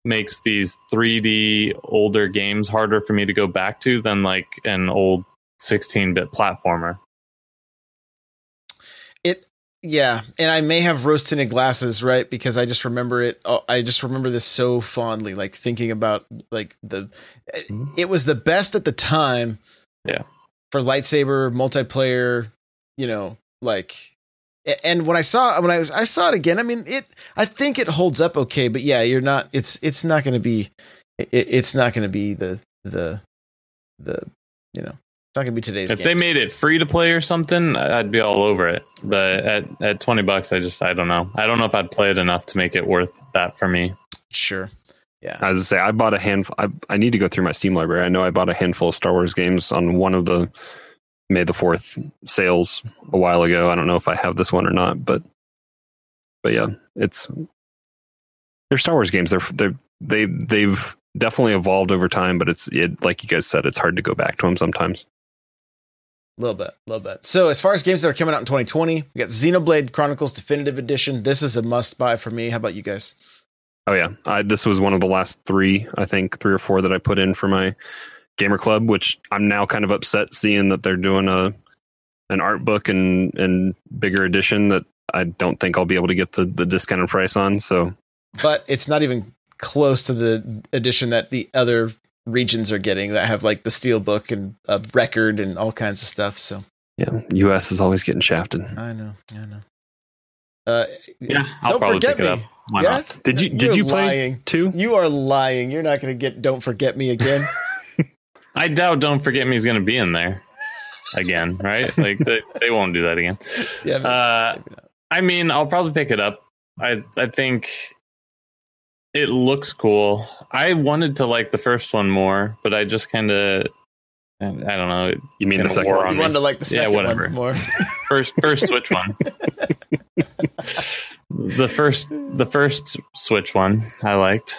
makes these 3D older games harder for me to go back to than like an old 16-bit platformer. it yeah and i may have rose tinted glasses right because i just remember it oh, i just remember this so fondly like thinking about like the mm-hmm. it was the best at the time Yeah. for lightsaber multiplayer you know like And when I saw when I was I saw it again, I mean it. I think it holds up okay, but yeah, you're not. It's it's not going to be. It, it's not going to be the the the you know. It's not going to be today's. If they made it free to play or something, I'd be all over it. But at, at 20 bucks, I just, I don't know. I don't know if I'd play it enough to make it worth that for me. sure, yeah, As I say, I bought a handful. I, I need to go through my Steam library. I know I bought a handful of Star Wars games on one of the May the Fourth sales a while ago. I don't know if I have this one or not, but but yeah, it's they're Star Wars games. They're they they they've definitely evolved over time, but it's it like you guys said, it's hard to go back to them sometimes. a little bit, a little bit. So as far as games that are coming out in 2020, we got Xenoblade Chronicles Definitive Edition. This is a must buy for me. How about you guys? Oh yeah, I, this was one of the last three, I think, three or four that I put in for my gamer club. Which I'm now kind of upset seeing that they're doing a an art book and and bigger edition that I don't think I'll be able to get the the discounted price on. So But it's not even close to the edition that the other regions are getting that have like the steel book and a record and all kinds of stuff. So yeah, US is always getting shafted. I know, I know. Uh, Yeah, I'll don't probably forget pick it me. up. Why yeah? not? Did you did You're you play lying. two? You are lying. You're not going to get "Don't Forget Me" again. (laughs) I doubt Don't Forget Me is going to be in there again, right? (laughs) Like, they, they won't do that again. yeah, maybe- Uh, maybe. I mean, I'll probably pick it up. I I think it looks cool. I wanted to like the first one more, but I just kind of I don't know. You mean the second one? you me. wanted to like the Yeah, second whatever. one more. (laughs) First first Switch one. (laughs) the first the first Switch one I liked.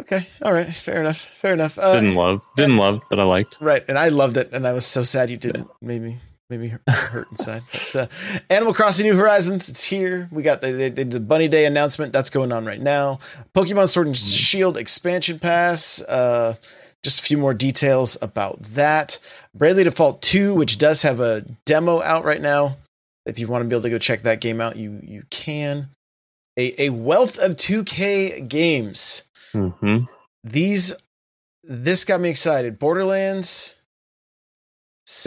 Okay, all right, fair enough, fair enough. Uh, Didn't love. Didn't love, but I liked. Right, and I loved it, and I was so sad you didn't. Made me made me hurt- (laughs) hurt inside. But, uh, Animal Crossing New Horizons, it's here. We got the, the, the Bunny Day announcement that's going on right now. Pokemon Sword and Shield expansion pass. Uh, just a few more details about that. Bravely Default 2, which does have a demo out right now. If you want to be able to go check that game out, you you can. A, a wealth of 2K games hmm these this got me excited borderlands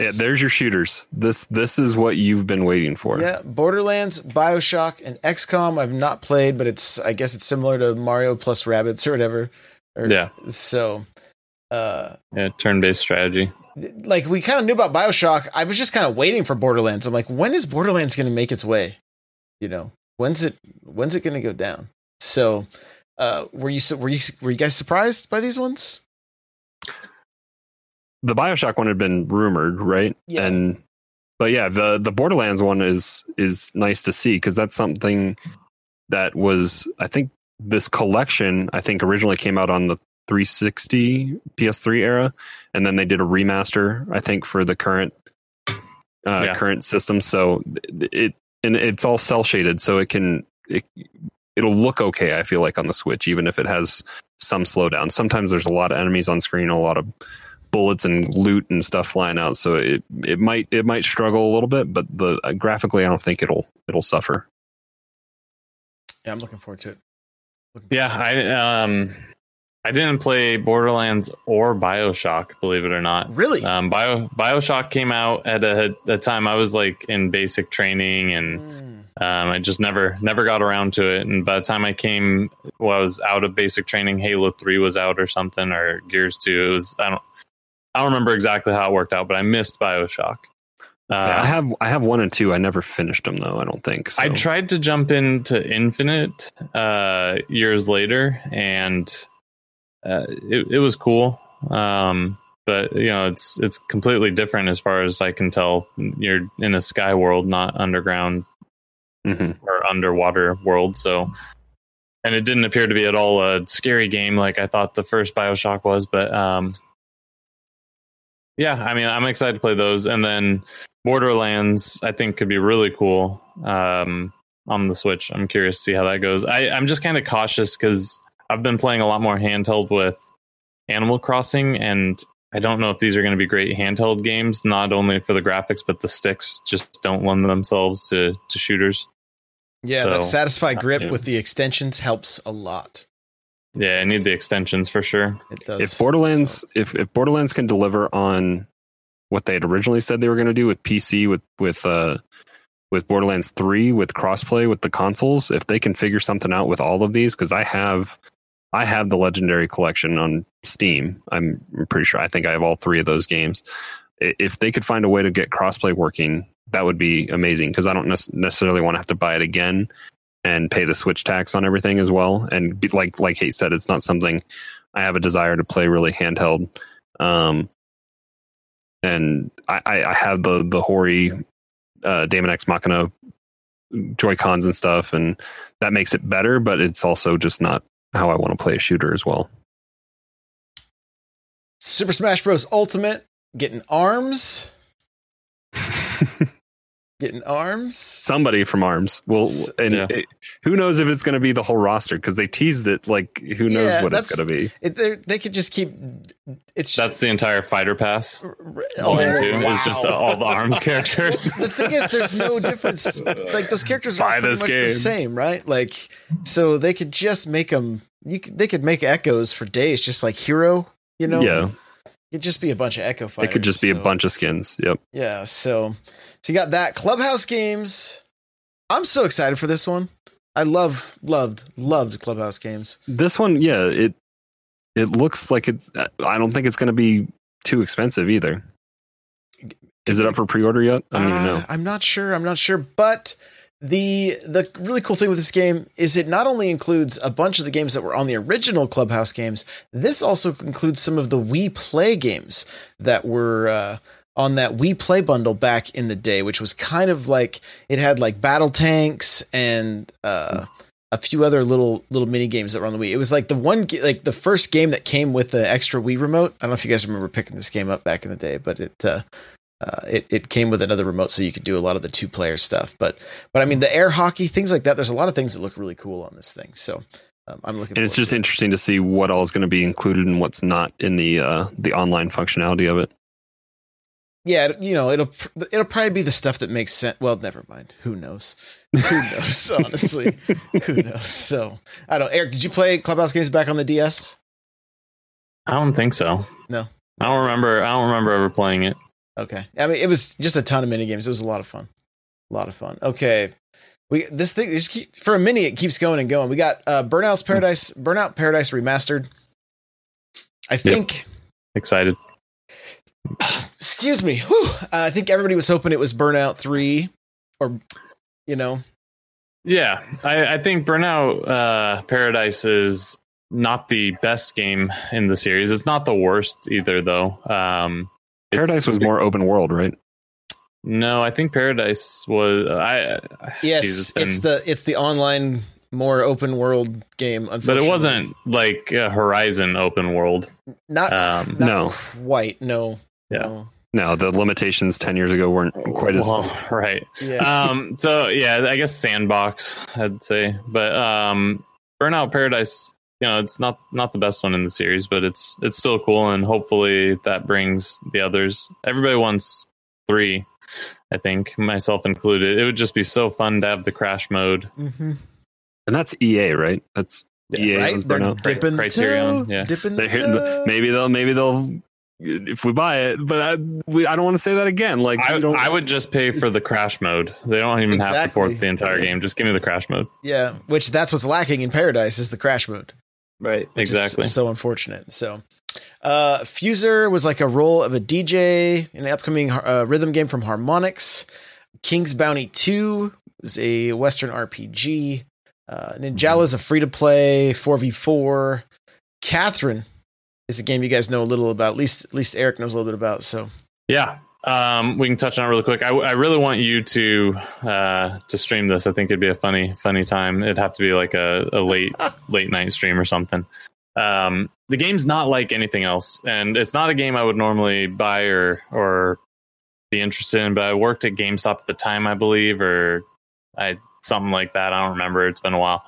Yeah, there's your shooters. This this is what you've been waiting for. yeah borderlands bioshock and xcom i've not played but it's i guess it's similar to mario plus rabbids or whatever Or- Yeah. so uh Yeah, turn based strategy. like we kind of knew about bioshock i was just kind of waiting for borderlands i'm like when is borderlands going to make its way you know when's it when's it going to go down so uh were you were you were you guys surprised by these ones The BioShock one had been rumored, right? Yeah. And but yeah, the the Borderlands one is is nice to see because that's something that was I think this collection I think originally came out on the 360 PS3 era, and then they did a remaster I think for the current uh, Yeah. current system. So it and it's all cell shaded, so it can it, it'll look okay. I feel like on the Switch, even if it has some slowdown. Sometimes there's a lot of enemies on screen, a lot of bullets and loot and stuff flying out, so it it might it might struggle a little bit, but the uh, graphically, I don't think it'll it'll suffer. yeah i'm looking forward to it Looking Yeah, I um I didn't play Borderlands or BioShock, believe it or not. really Um Bio BioShock came out at a, a time I was like in basic training and Mm. um I just never never got around to it and by the time I came well, I was out of basic training, Halo 3 was out or something or Gears 2. It was I don't I don't remember exactly how it worked out, but I missed BioShock. So Uh, I have I have one and two. I never finished them though. I don't think. So. I tried to jump into Infinite uh, years later, and uh, it, it was cool. Um, but you know, it's it's completely different as far as I can tell. You're in a sky world, not underground Mhm. or underwater world. So, and it didn't appear to be at all a scary game like I thought the first Bioshock was. But um, yeah, I mean, I'm excited to play those, and then Borderlands, I think, could be really cool um, on the Switch. I'm curious to see how that goes. I, I'm just kind of cautious because I've been playing a lot more handheld with Animal Crossing, and I don't know if these are going to be great handheld games. Not only for the graphics, but the sticks just don't lend themselves to to shooters. Yeah, So, that satisfied grip yeah. with the extensions helps a lot. Yeah, I need the extensions for sure. It does. if Borderlands if, if Borderlands can deliver on what they had originally said they were going to do with PC with with uh with Borderlands 3 with crossplay with the consoles, if they can figure something out with all of these cuz I have I have the legendary collection on Steam. I'm pretty sure I think I have all 3 of those games. If they could find a way to get crossplay working, that would be amazing cuz I don't nec- necessarily want to have to buy it again and pay the switch tax on everything as well and be, like like Hate said it's not something I have a desire to play really handheld. Um and I, I I have the the Hori uh, Daemon X Machina Joy Cons and stuff, and that makes it better. But it's also just not how I want to play a shooter as well. Super Smash Bros. Ultimate getting arms, (laughs) getting arms. Somebody from Arms well and Yeah. it- who knows if it's going to be the whole roster because they teased it. Like who knows Yeah, what it's going to be. It, they're- could just keep. It's That's the entire fighter pass. oh, Volume two wow. is just uh, all the arms (laughs) characters. the thing is, there's no difference. Like those characters are pretty this much the same, right? Like, so they could just make them. You could, they could make echoes for days, just like Hero. You know, yeah, it'd just be a bunch of echo fighters. it could just be a bunch of skins. Yep. Yeah, so so you got that Clubhouse games. I'm so excited for this one. I love, loved, loved Clubhouse games. This one, yeah, it it looks like it's. I don't think it's going to be too expensive either. Is it up for pre-order yet? I don't even Uh, know. I'm not sure. I'm not sure. But the the really cool thing with this game is it not only includes a bunch of the games that were on the original Clubhouse games. This also includes some of the Wii Play games that were. Uh, on that Wii Play bundle back in the day, which was kind of like it had like battle tanks and uh, a few other little little mini games that were on the Wii. It was like the one like the first game that came with the extra Wii remote. I don't know if you guys remember picking this game up back in the day, but it uh, uh, it it came with another remote, so you could do a lot of the two player stuff. But but I mean the air hockey things like that. There's a lot of things that look really cool on this thing. So um, I'm looking. And it's just to interesting to see what all is going to be included and what's not in the uh, the online functionality of it. Yeah, you know it'll it'll probably be the stuff that makes sense. Well, never mind. Who knows? Who (laughs) knows? honestly, who knows? So I don't. Eric, did you play Clubhouse games back on the DS? I don't think so. No. I don't remember. I don't remember ever playing it. Okay. I mean, it was just a ton of mini games. It was a lot of fun. A lot of fun. Okay. We this thing just keep, for a mini it keeps going and going. We got uh Burnout's Paradise, Burnout Paradise remastered. I think Excited. Excuse me. Whew, uh, I think everybody was hoping it was Burnout 3 or you know. Yeah, I, I think Burnout uh, Paradise is not the best game in the series. It's not the worst either, though. Um, Paradise was more open world, right? No, I think Paradise was. I Yes, Jesus, it's and- the it's the online more open world game but it wasn't like a Horizon open world. not, Um, not no. white. No. Yeah. No. No, the limitations ten years ago weren't quite as. well, (laughs) right. Yeah. um so yeah i guess sandbox i'd say but um burnout paradise you know it's not not the best one in the series but it's it's still cool and hopefully that brings the others everybody wants three i think myself included it would just be so fun to have the crash mode mm-hmm. And that's EA, right? That's EA right? Burnout. dipping Criterion, toe, yeah. dipping the the, toe. maybe they'll maybe they'll if we buy it, but I, we, I don't want to say that again. Like I, don't, I would just pay for the crash mode they don't even have to Exactly. port the entire game just give me the crash mode Yeah, which that's what's lacking in Paradise is the crash mode. right which is exactly so unfortunate. So, uh, Fuser was like a role of a DJ in an upcoming uh, rhythm game from Harmonix. King's Bounty Two is a Western RPG. Uh, Ninjala is a free to play 4v4. Catherine is a game you guys know a little about. At least, at least Eric knows a little bit about. So, Yeah, um, we can touch on it really quick. I, I really want you to uh, to stream this. I think it'd be a funny funny time. It'd have to be like a, a late (laughs) late night stream or something. Um, the game's not like anything else, and it's not a game I would normally buy or or be interested in. But I worked at GameStop at the time, I believe, or I something like that. I don't remember. It's been a while.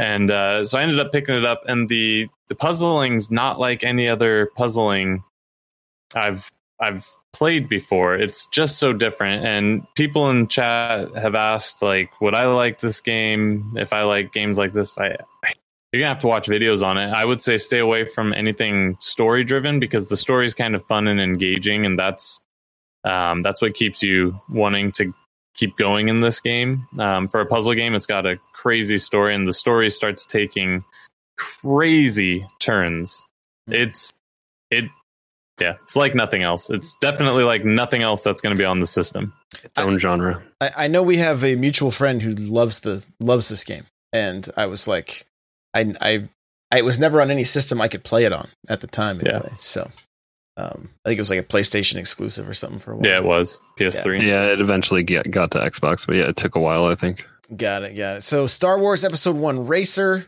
And uh, so I ended up picking it up, and the the puzzling's not like any other puzzling I've I've played before. It's just so different. And people in chat have asked, like, would I like this game if I like games like this? I, I you're gonna have to watch videos on it. I would say stay away from anything story driven because the story is kind of fun and engaging, and that's um, that's what keeps you wanting to keep going in this game. Um, for a puzzle game, it's got a crazy story, and the story starts taking crazy turns. It's it, yeah, it's like nothing else. It's definitely like nothing else that's going to be on the system. Its own genre. I, I know we have a mutual friend who loves the loves this game, and I was like, I I, I it was never on any system I could play it on at the time. Yeah. So um, I think it was like a PlayStation exclusive or something for a while. Yeah, it was PS3. Yeah, it eventually get, got to Xbox, but yeah, it took a while. I think Got it, got it. So Star Wars Episode One Racer,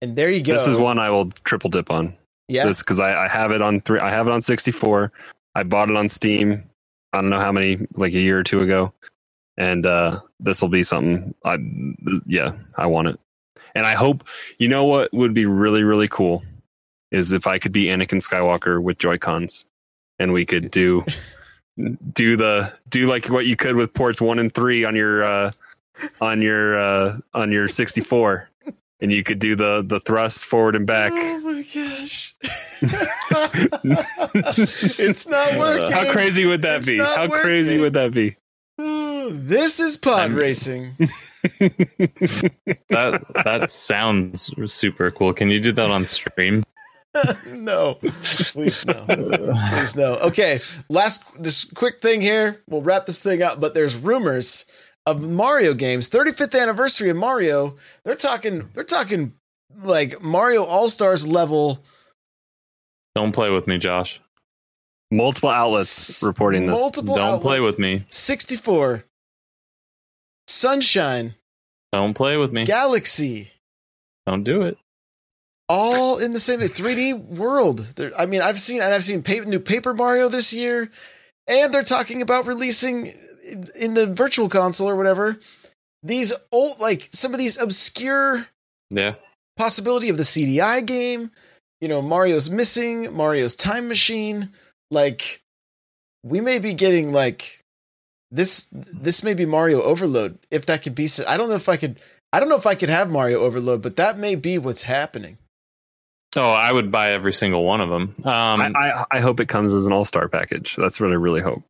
and there you go. this is one I will triple dip on. Yeah, This because I, I have it on three. I have it on sixty four. I bought it on Steam. I don't know how many, like a year or two ago, and uh, this will be something. I yeah, I want it, and I hope. You know what would be really really cool is if I could be Anakin Skywalker with Joy Cons, and we could do (laughs) do the do like what you could with ports one and three on your uh, on your uh, on your sixty four, and you could do the the thrust forward and back. Oh my gosh, (laughs) it's not working. How crazy would that It's be? not How crazy would that be? Oh, (gasps) this is pod I'm- racing. (laughs) That that sounds super cool. Can you do that on stream? (laughs) no, please no, please no. Okay, last this quick thing here. We'll wrap this thing up. But there's rumors of Mario games. 35th anniversary of Mario. They're talking. They're talking like Mario All Stars level. Don't play with me, Josh. Multiple outlets reporting this. Multiple. Don't play with me. 64. Sunshine, Don't play with me. Galaxy, Don't do it. All in the same 3D world. There, I mean, I've seen and I've seen pa- new Paper Mario this year, and they're talking about releasing in, in the Virtual Console or whatever these old like some of these obscure Yeah. possibility of the CDI game. You know, Mario's missing, Mario's time machine. Like, we may be getting like this. This may be Mario Overload. If that could be, I don't know if I could. I don't know if I could have Mario Overload, but that may be what's happening. Oh, I would buy every single one of them. Um, I, I, I hope it comes as an all star package. That's what I really hope.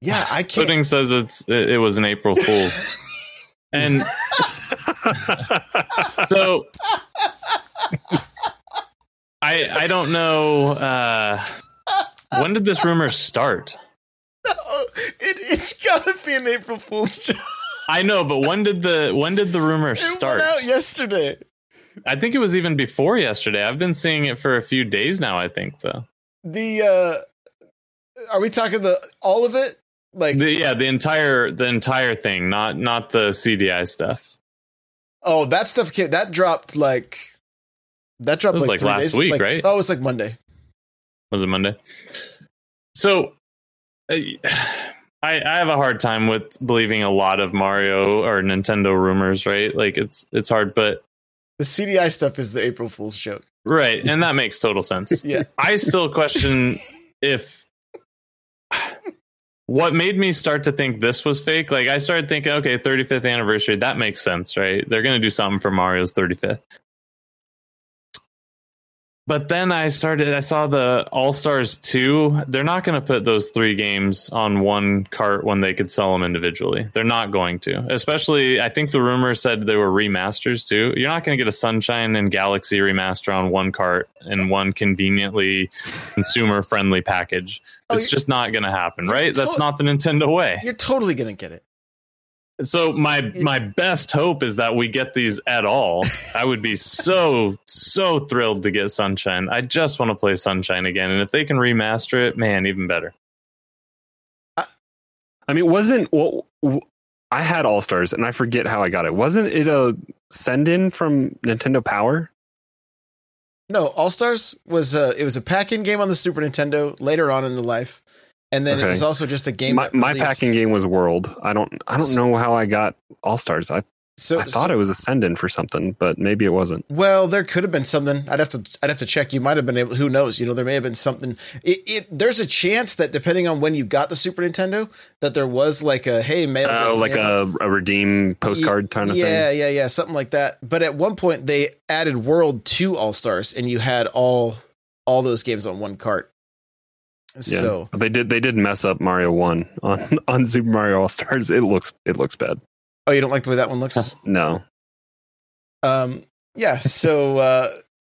Yeah, I (sighs) can't. Pudding says it's it, it was an April (laughs) Fool's, and (laughs) so (laughs) I I don't know uh, when did this rumor start. No, it, it's gotta be an April Fool's joke. I know, but when did the when did the rumor It start? went out yesterday. I think it was even before yesterday. I've been seeing it for a few days now. I think though. The uh are we talking the all of it? Like, The, yeah, the entire the entire thing, not not the CDI stuff. oh, that stuff came, that dropped like that dropped It was like, like last days- week, like- right? Oh, it was like Monday. Was it Monday? So, I I have a hard time with believing a lot of Mario or Nintendo rumors, right? Like it's it's hard, but The CDI stuff is the April Fool's joke. right, and that makes total sense. (laughs) Yeah. I still question if what made me start to think this was fake. Like I started thinking, okay, 35th anniversary, that makes sense, right? They're going to do something for Mario's 35th. But then I started, I saw the All Stars 2. They're not going to put those three games on one cart when they could sell them individually. They're not going to. Especially, I think the rumor said they were remasters too. You're not going to get a Sunshine and Galaxy remaster on one cart in one conveniently consumer friendly package. Oh, It's you're- just not going to happen, right? That's not the Nintendo way. You're totally gonna get it. So my my best hope is that we get these at all. I would be (laughs) so so thrilled to get Sunshine. I just want to play Sunshine again, and if they can remaster it, man, even better. I mean, wasn't well, w- I had All Stars and I forget how I got it. Wasn't it a send in from Nintendo Power? No, All Stars was a it was a pack-in game on the Super Nintendo later on in the life, and then it was also just a game. My, my packing game was World. I don't I don't know how I got All Stars. I, So I thought so- it was a send in for something, but maybe it wasn't. Well, there could have been something. I'd have to. I'd have to check. You might have been able. Who knows? You know, there may have been something. It, it there's a chance that depending on when you got the Super Nintendo, that there was like a hey mail. Oh, this like a, a redeem postcard kind of yeah, thing. Yeah, yeah, yeah, something like that. But at one point, they added World to All Stars, and you had all all those games on one cart. Yeah. So But they did they did mess up Mario One on (laughs) on Super Mario All Stars. It looks it looks bad. oh, you don't like the way that one looks? (laughs) No, Um, yeah. So, (laughs) uh,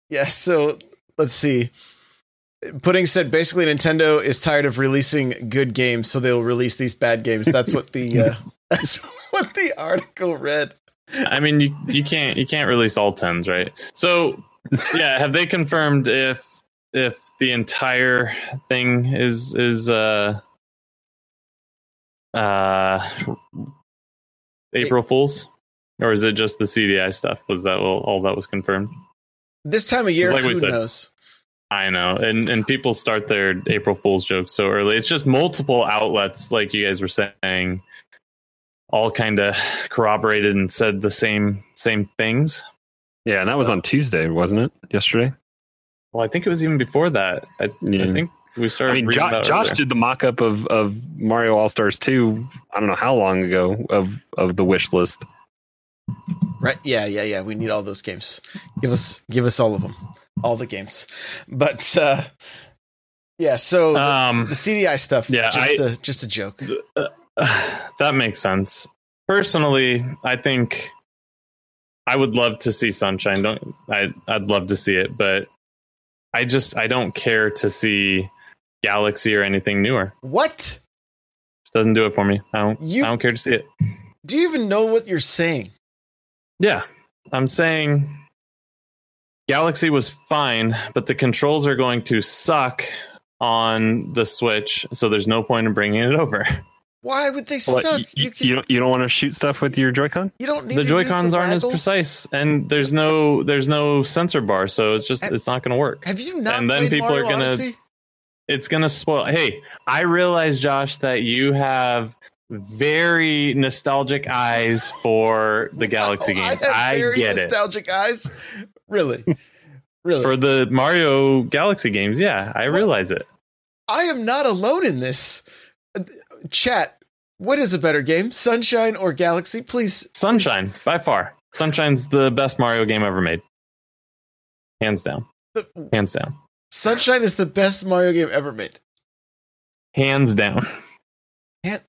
yeah. So let's see. Pudding said basically Nintendo is tired of releasing good games, so they'll release these bad games. That's what the uh, that's what the article read. I mean, you you can't you can't release all tens, right? So, yeah, have they confirmed if if the entire thing is is uh uh April Fools, or is it just the CDI stuff? Was that all, all that was confirmed? This time of year, Like we who said. knows? I know, and and people start their April Fool's jokes so early. It's just multiple outlets, like you guys were saying, all kind of corroborated and said the same same things. yeah, and that was on Tuesday, wasn't it? Yesterday. Well, I think it was even before that. I, Yeah. I think we started. I mean, jo- Josh earlier. did the mock up of of Mario All Stars two. I don't know how long ago of of the wish list. Right? Yeah, yeah, yeah. We need all those games. Give us, give us all of them, all the games. But uh, yeah. So the, Um, the CDI stuff, yeah, just I- a just a joke. (sighs) that makes sense. Personally, I think I would love to see Sunshine. Don't I? I'd love to see it, but I just I don't care to see Galaxy or anything newer. What? Doesn't do it for me. I don't. You- I don't care to see it. Do you even know what you're saying? Yeah, I'm saying Galaxy was fine, but the controls are going to suck on the Switch, so there's no point in bringing it over. (laughs) Why would they What, suck? you, you, you, don't you don't want to shoot stuff with your Joy-Con? you don't need the to Joy use Cons the aren't as precise, and there's no there's no sensor bar, so it's just Have- it's not going to work. Have you not? And then people Mario are gonna- It's going to spoil. Hey, I realize, Josh, that you have very nostalgic eyes for the (laughs) Galaxy Wow, games. I, have I, very get it. nostalgic eyes. Really, (laughs) really. For the Mario Galaxy games, yeah, I What? realize it. I am not alone in this. Chat. What is a better game, Sunshine or Galaxy? Please, Sunshine, by far. Sunshine's the best Mario game ever made. Hands down. please. Hands down. Sunshine is the best Mario game ever made. Hands down. You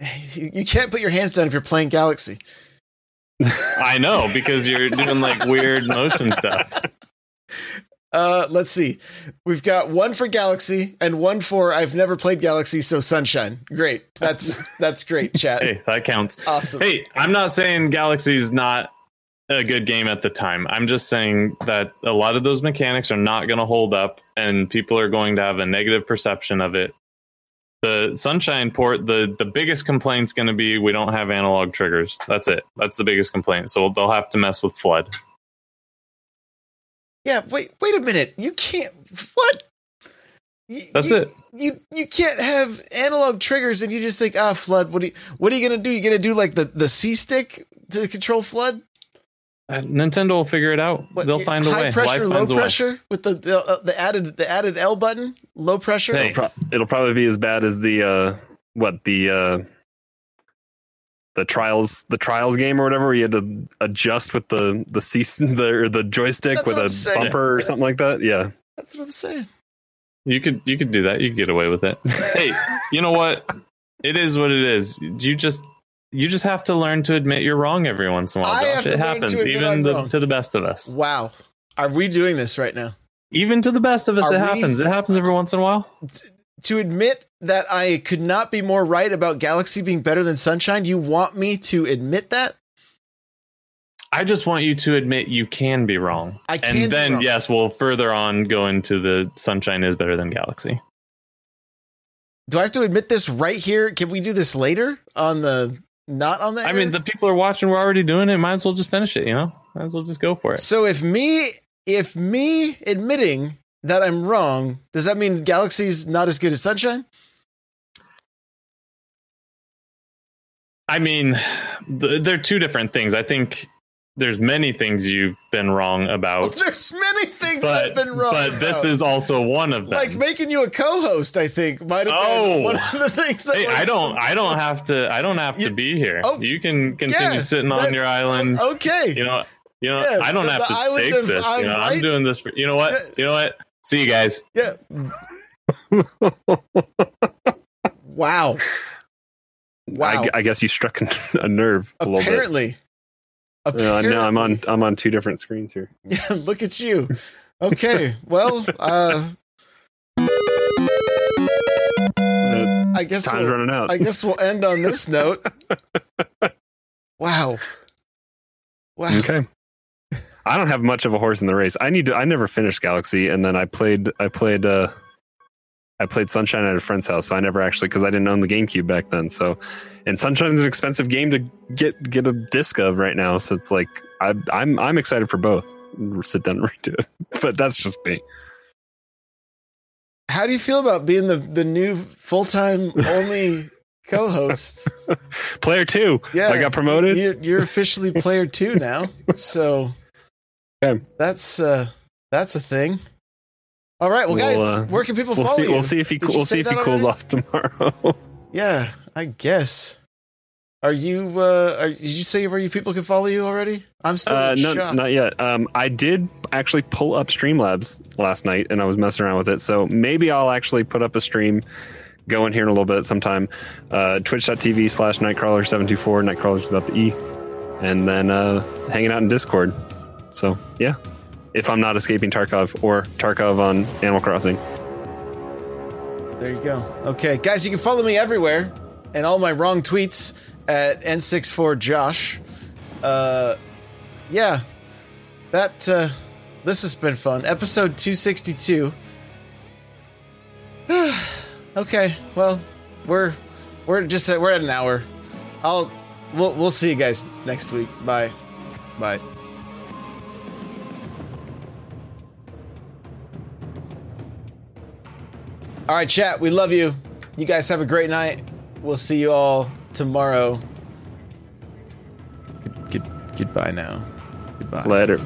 (laughs) you can't put your hands down if you're playing Galaxy. (laughs) I know because you're doing like weird motion stuff. (laughs) Uh, let's see. We've got one for Galaxy and one for I've never played Galaxy, so Sunshine. Great. That's (laughs) that's great, chat. Hey, that counts. Awesome. Hey, I'm not saying Galaxy's not a good game at the time. I'm just saying that a lot of those mechanics are not going to hold up and people are going to have a negative perception of it. The Sunshine port, the the biggest complaint's going to be we don't have analog triggers. That's it. That's the biggest complaint. So they'll have to mess with FLUDD. Yeah, wait wait a minute. You can't what? You- That's you- it. You you can't have analog triggers and you just think, ah, FLUDD. What are you what are you gonna do? You gonna do like the, the C stick to control FLUDD? Uh, Nintendo will figure it out. What, They'll find a way. high way. pressure, Life low finds a pressure with the the, uh, the added the added L button, low pressure. Hey. It'll, pro- it'll probably be as bad as the uh, what the uh, the trials the trials game or whatever where you had to adjust with the the C (laughs) the or the joystick That's with a saying. bumper or something like that. Yeah, That's what I'm saying. You could you could do that. You could get away with it. (laughs) hey, you know what? It is what it is. You just you just have to learn to admit you're wrong every once in a while. I Josh. have it learn happens, even the, to the best of us. Wow, are we doing this right now? Even to the best of us, Are it we- happens. It happens every once in a while. to admit that I could not be more right about Galaxy being better than Sunshine, you want me to admit that? I just want you to admit you can be wrong. I can and then yes, we'll further on go into the Sunshine is better than Galaxy. Do I have to admit this right here? Can we do this later on the not on the? I air? mean, the people are watching. We're already doing it. Might as well just finish it. You know, might as well just go for it. so if me if me admitting that I'm wrong, does that mean Galaxy's not as good as Sunshine? I mean, th- they're two different things. I think there's many things you've been wrong about, (laughs) There's many things but I've been wrong. About. But this is also one of them. like making you a co-host. I think might have Oh. been one of the things. That hey, was- I don't, I don't (laughs) have to, I don't have You- to be here. Oh, you can continue yeah, sitting on your island. Okay. You know, you know, Yeah, I don't have to take of this. I'm you know, right. I'm doing this for. You know what? Yeah. You know what? See you guys. yeah. (laughs) Wow. Wow. I, I guess you struck (laughs) a nerve a little bit. Apparently. Uh, no, I'm on. I'm on two different screens here. (laughs) Yeah, look at you. Okay. (laughs) Well, uh, Uh, I guess time's we'll, running out. I guess we'll end on this note. Wow. Wow. Okay. I don't have much of a horse in the race. I need to. I never finished Galaxy, and then I played. I played. uh I played Sunshine at a friend's house, so I never actually because I didn't own the GameCube back then. So, and Sunshine's an expensive game to get get a disc of right now. So it's like I, I'm I'm excited for both. Sit down and (laughs) redo it, but that's just me. How do you feel about being the, the new full time only (laughs) co host? Player two. Yeah. I got promoted. You're, you're officially player two now. (laughs) So Okay. that's uh that's a thing. All right, well, We'll, guys, uh, where can people We'll follow see. you? We'll see if he. Did We'll see if he cools already? off tomorrow. (laughs) Yeah, I guess. Are you? uh are, Did you say where you people can follow you already? I'm still Uh, in no, shock. not yet. Um, I did actually pull up Streamlabs last night, and I was messing around with it. So maybe I'll actually put up a stream, go in here in a little bit sometime. Uh, Twitch.tv slash Nightcrawler724, Nightcrawlers without the E, and then uh, hanging out in Discord. So yeah, if I'm not escaping Tarkov or Tarkov on Animal Crossing. There you go. Okay, guys, you can follow me everywhere and all my wrong tweets at n64josh. Uh, yeah, that uh, this has been fun. Episode 262. (sighs) okay, well, we're we're just at, we're at an hour. I'll we'll we'll see you guys next week. Bye, bye. All right, chat. We love you. You guys have a great night. We'll see you all tomorrow. Good, good, goodbye now. Goodbye. Later.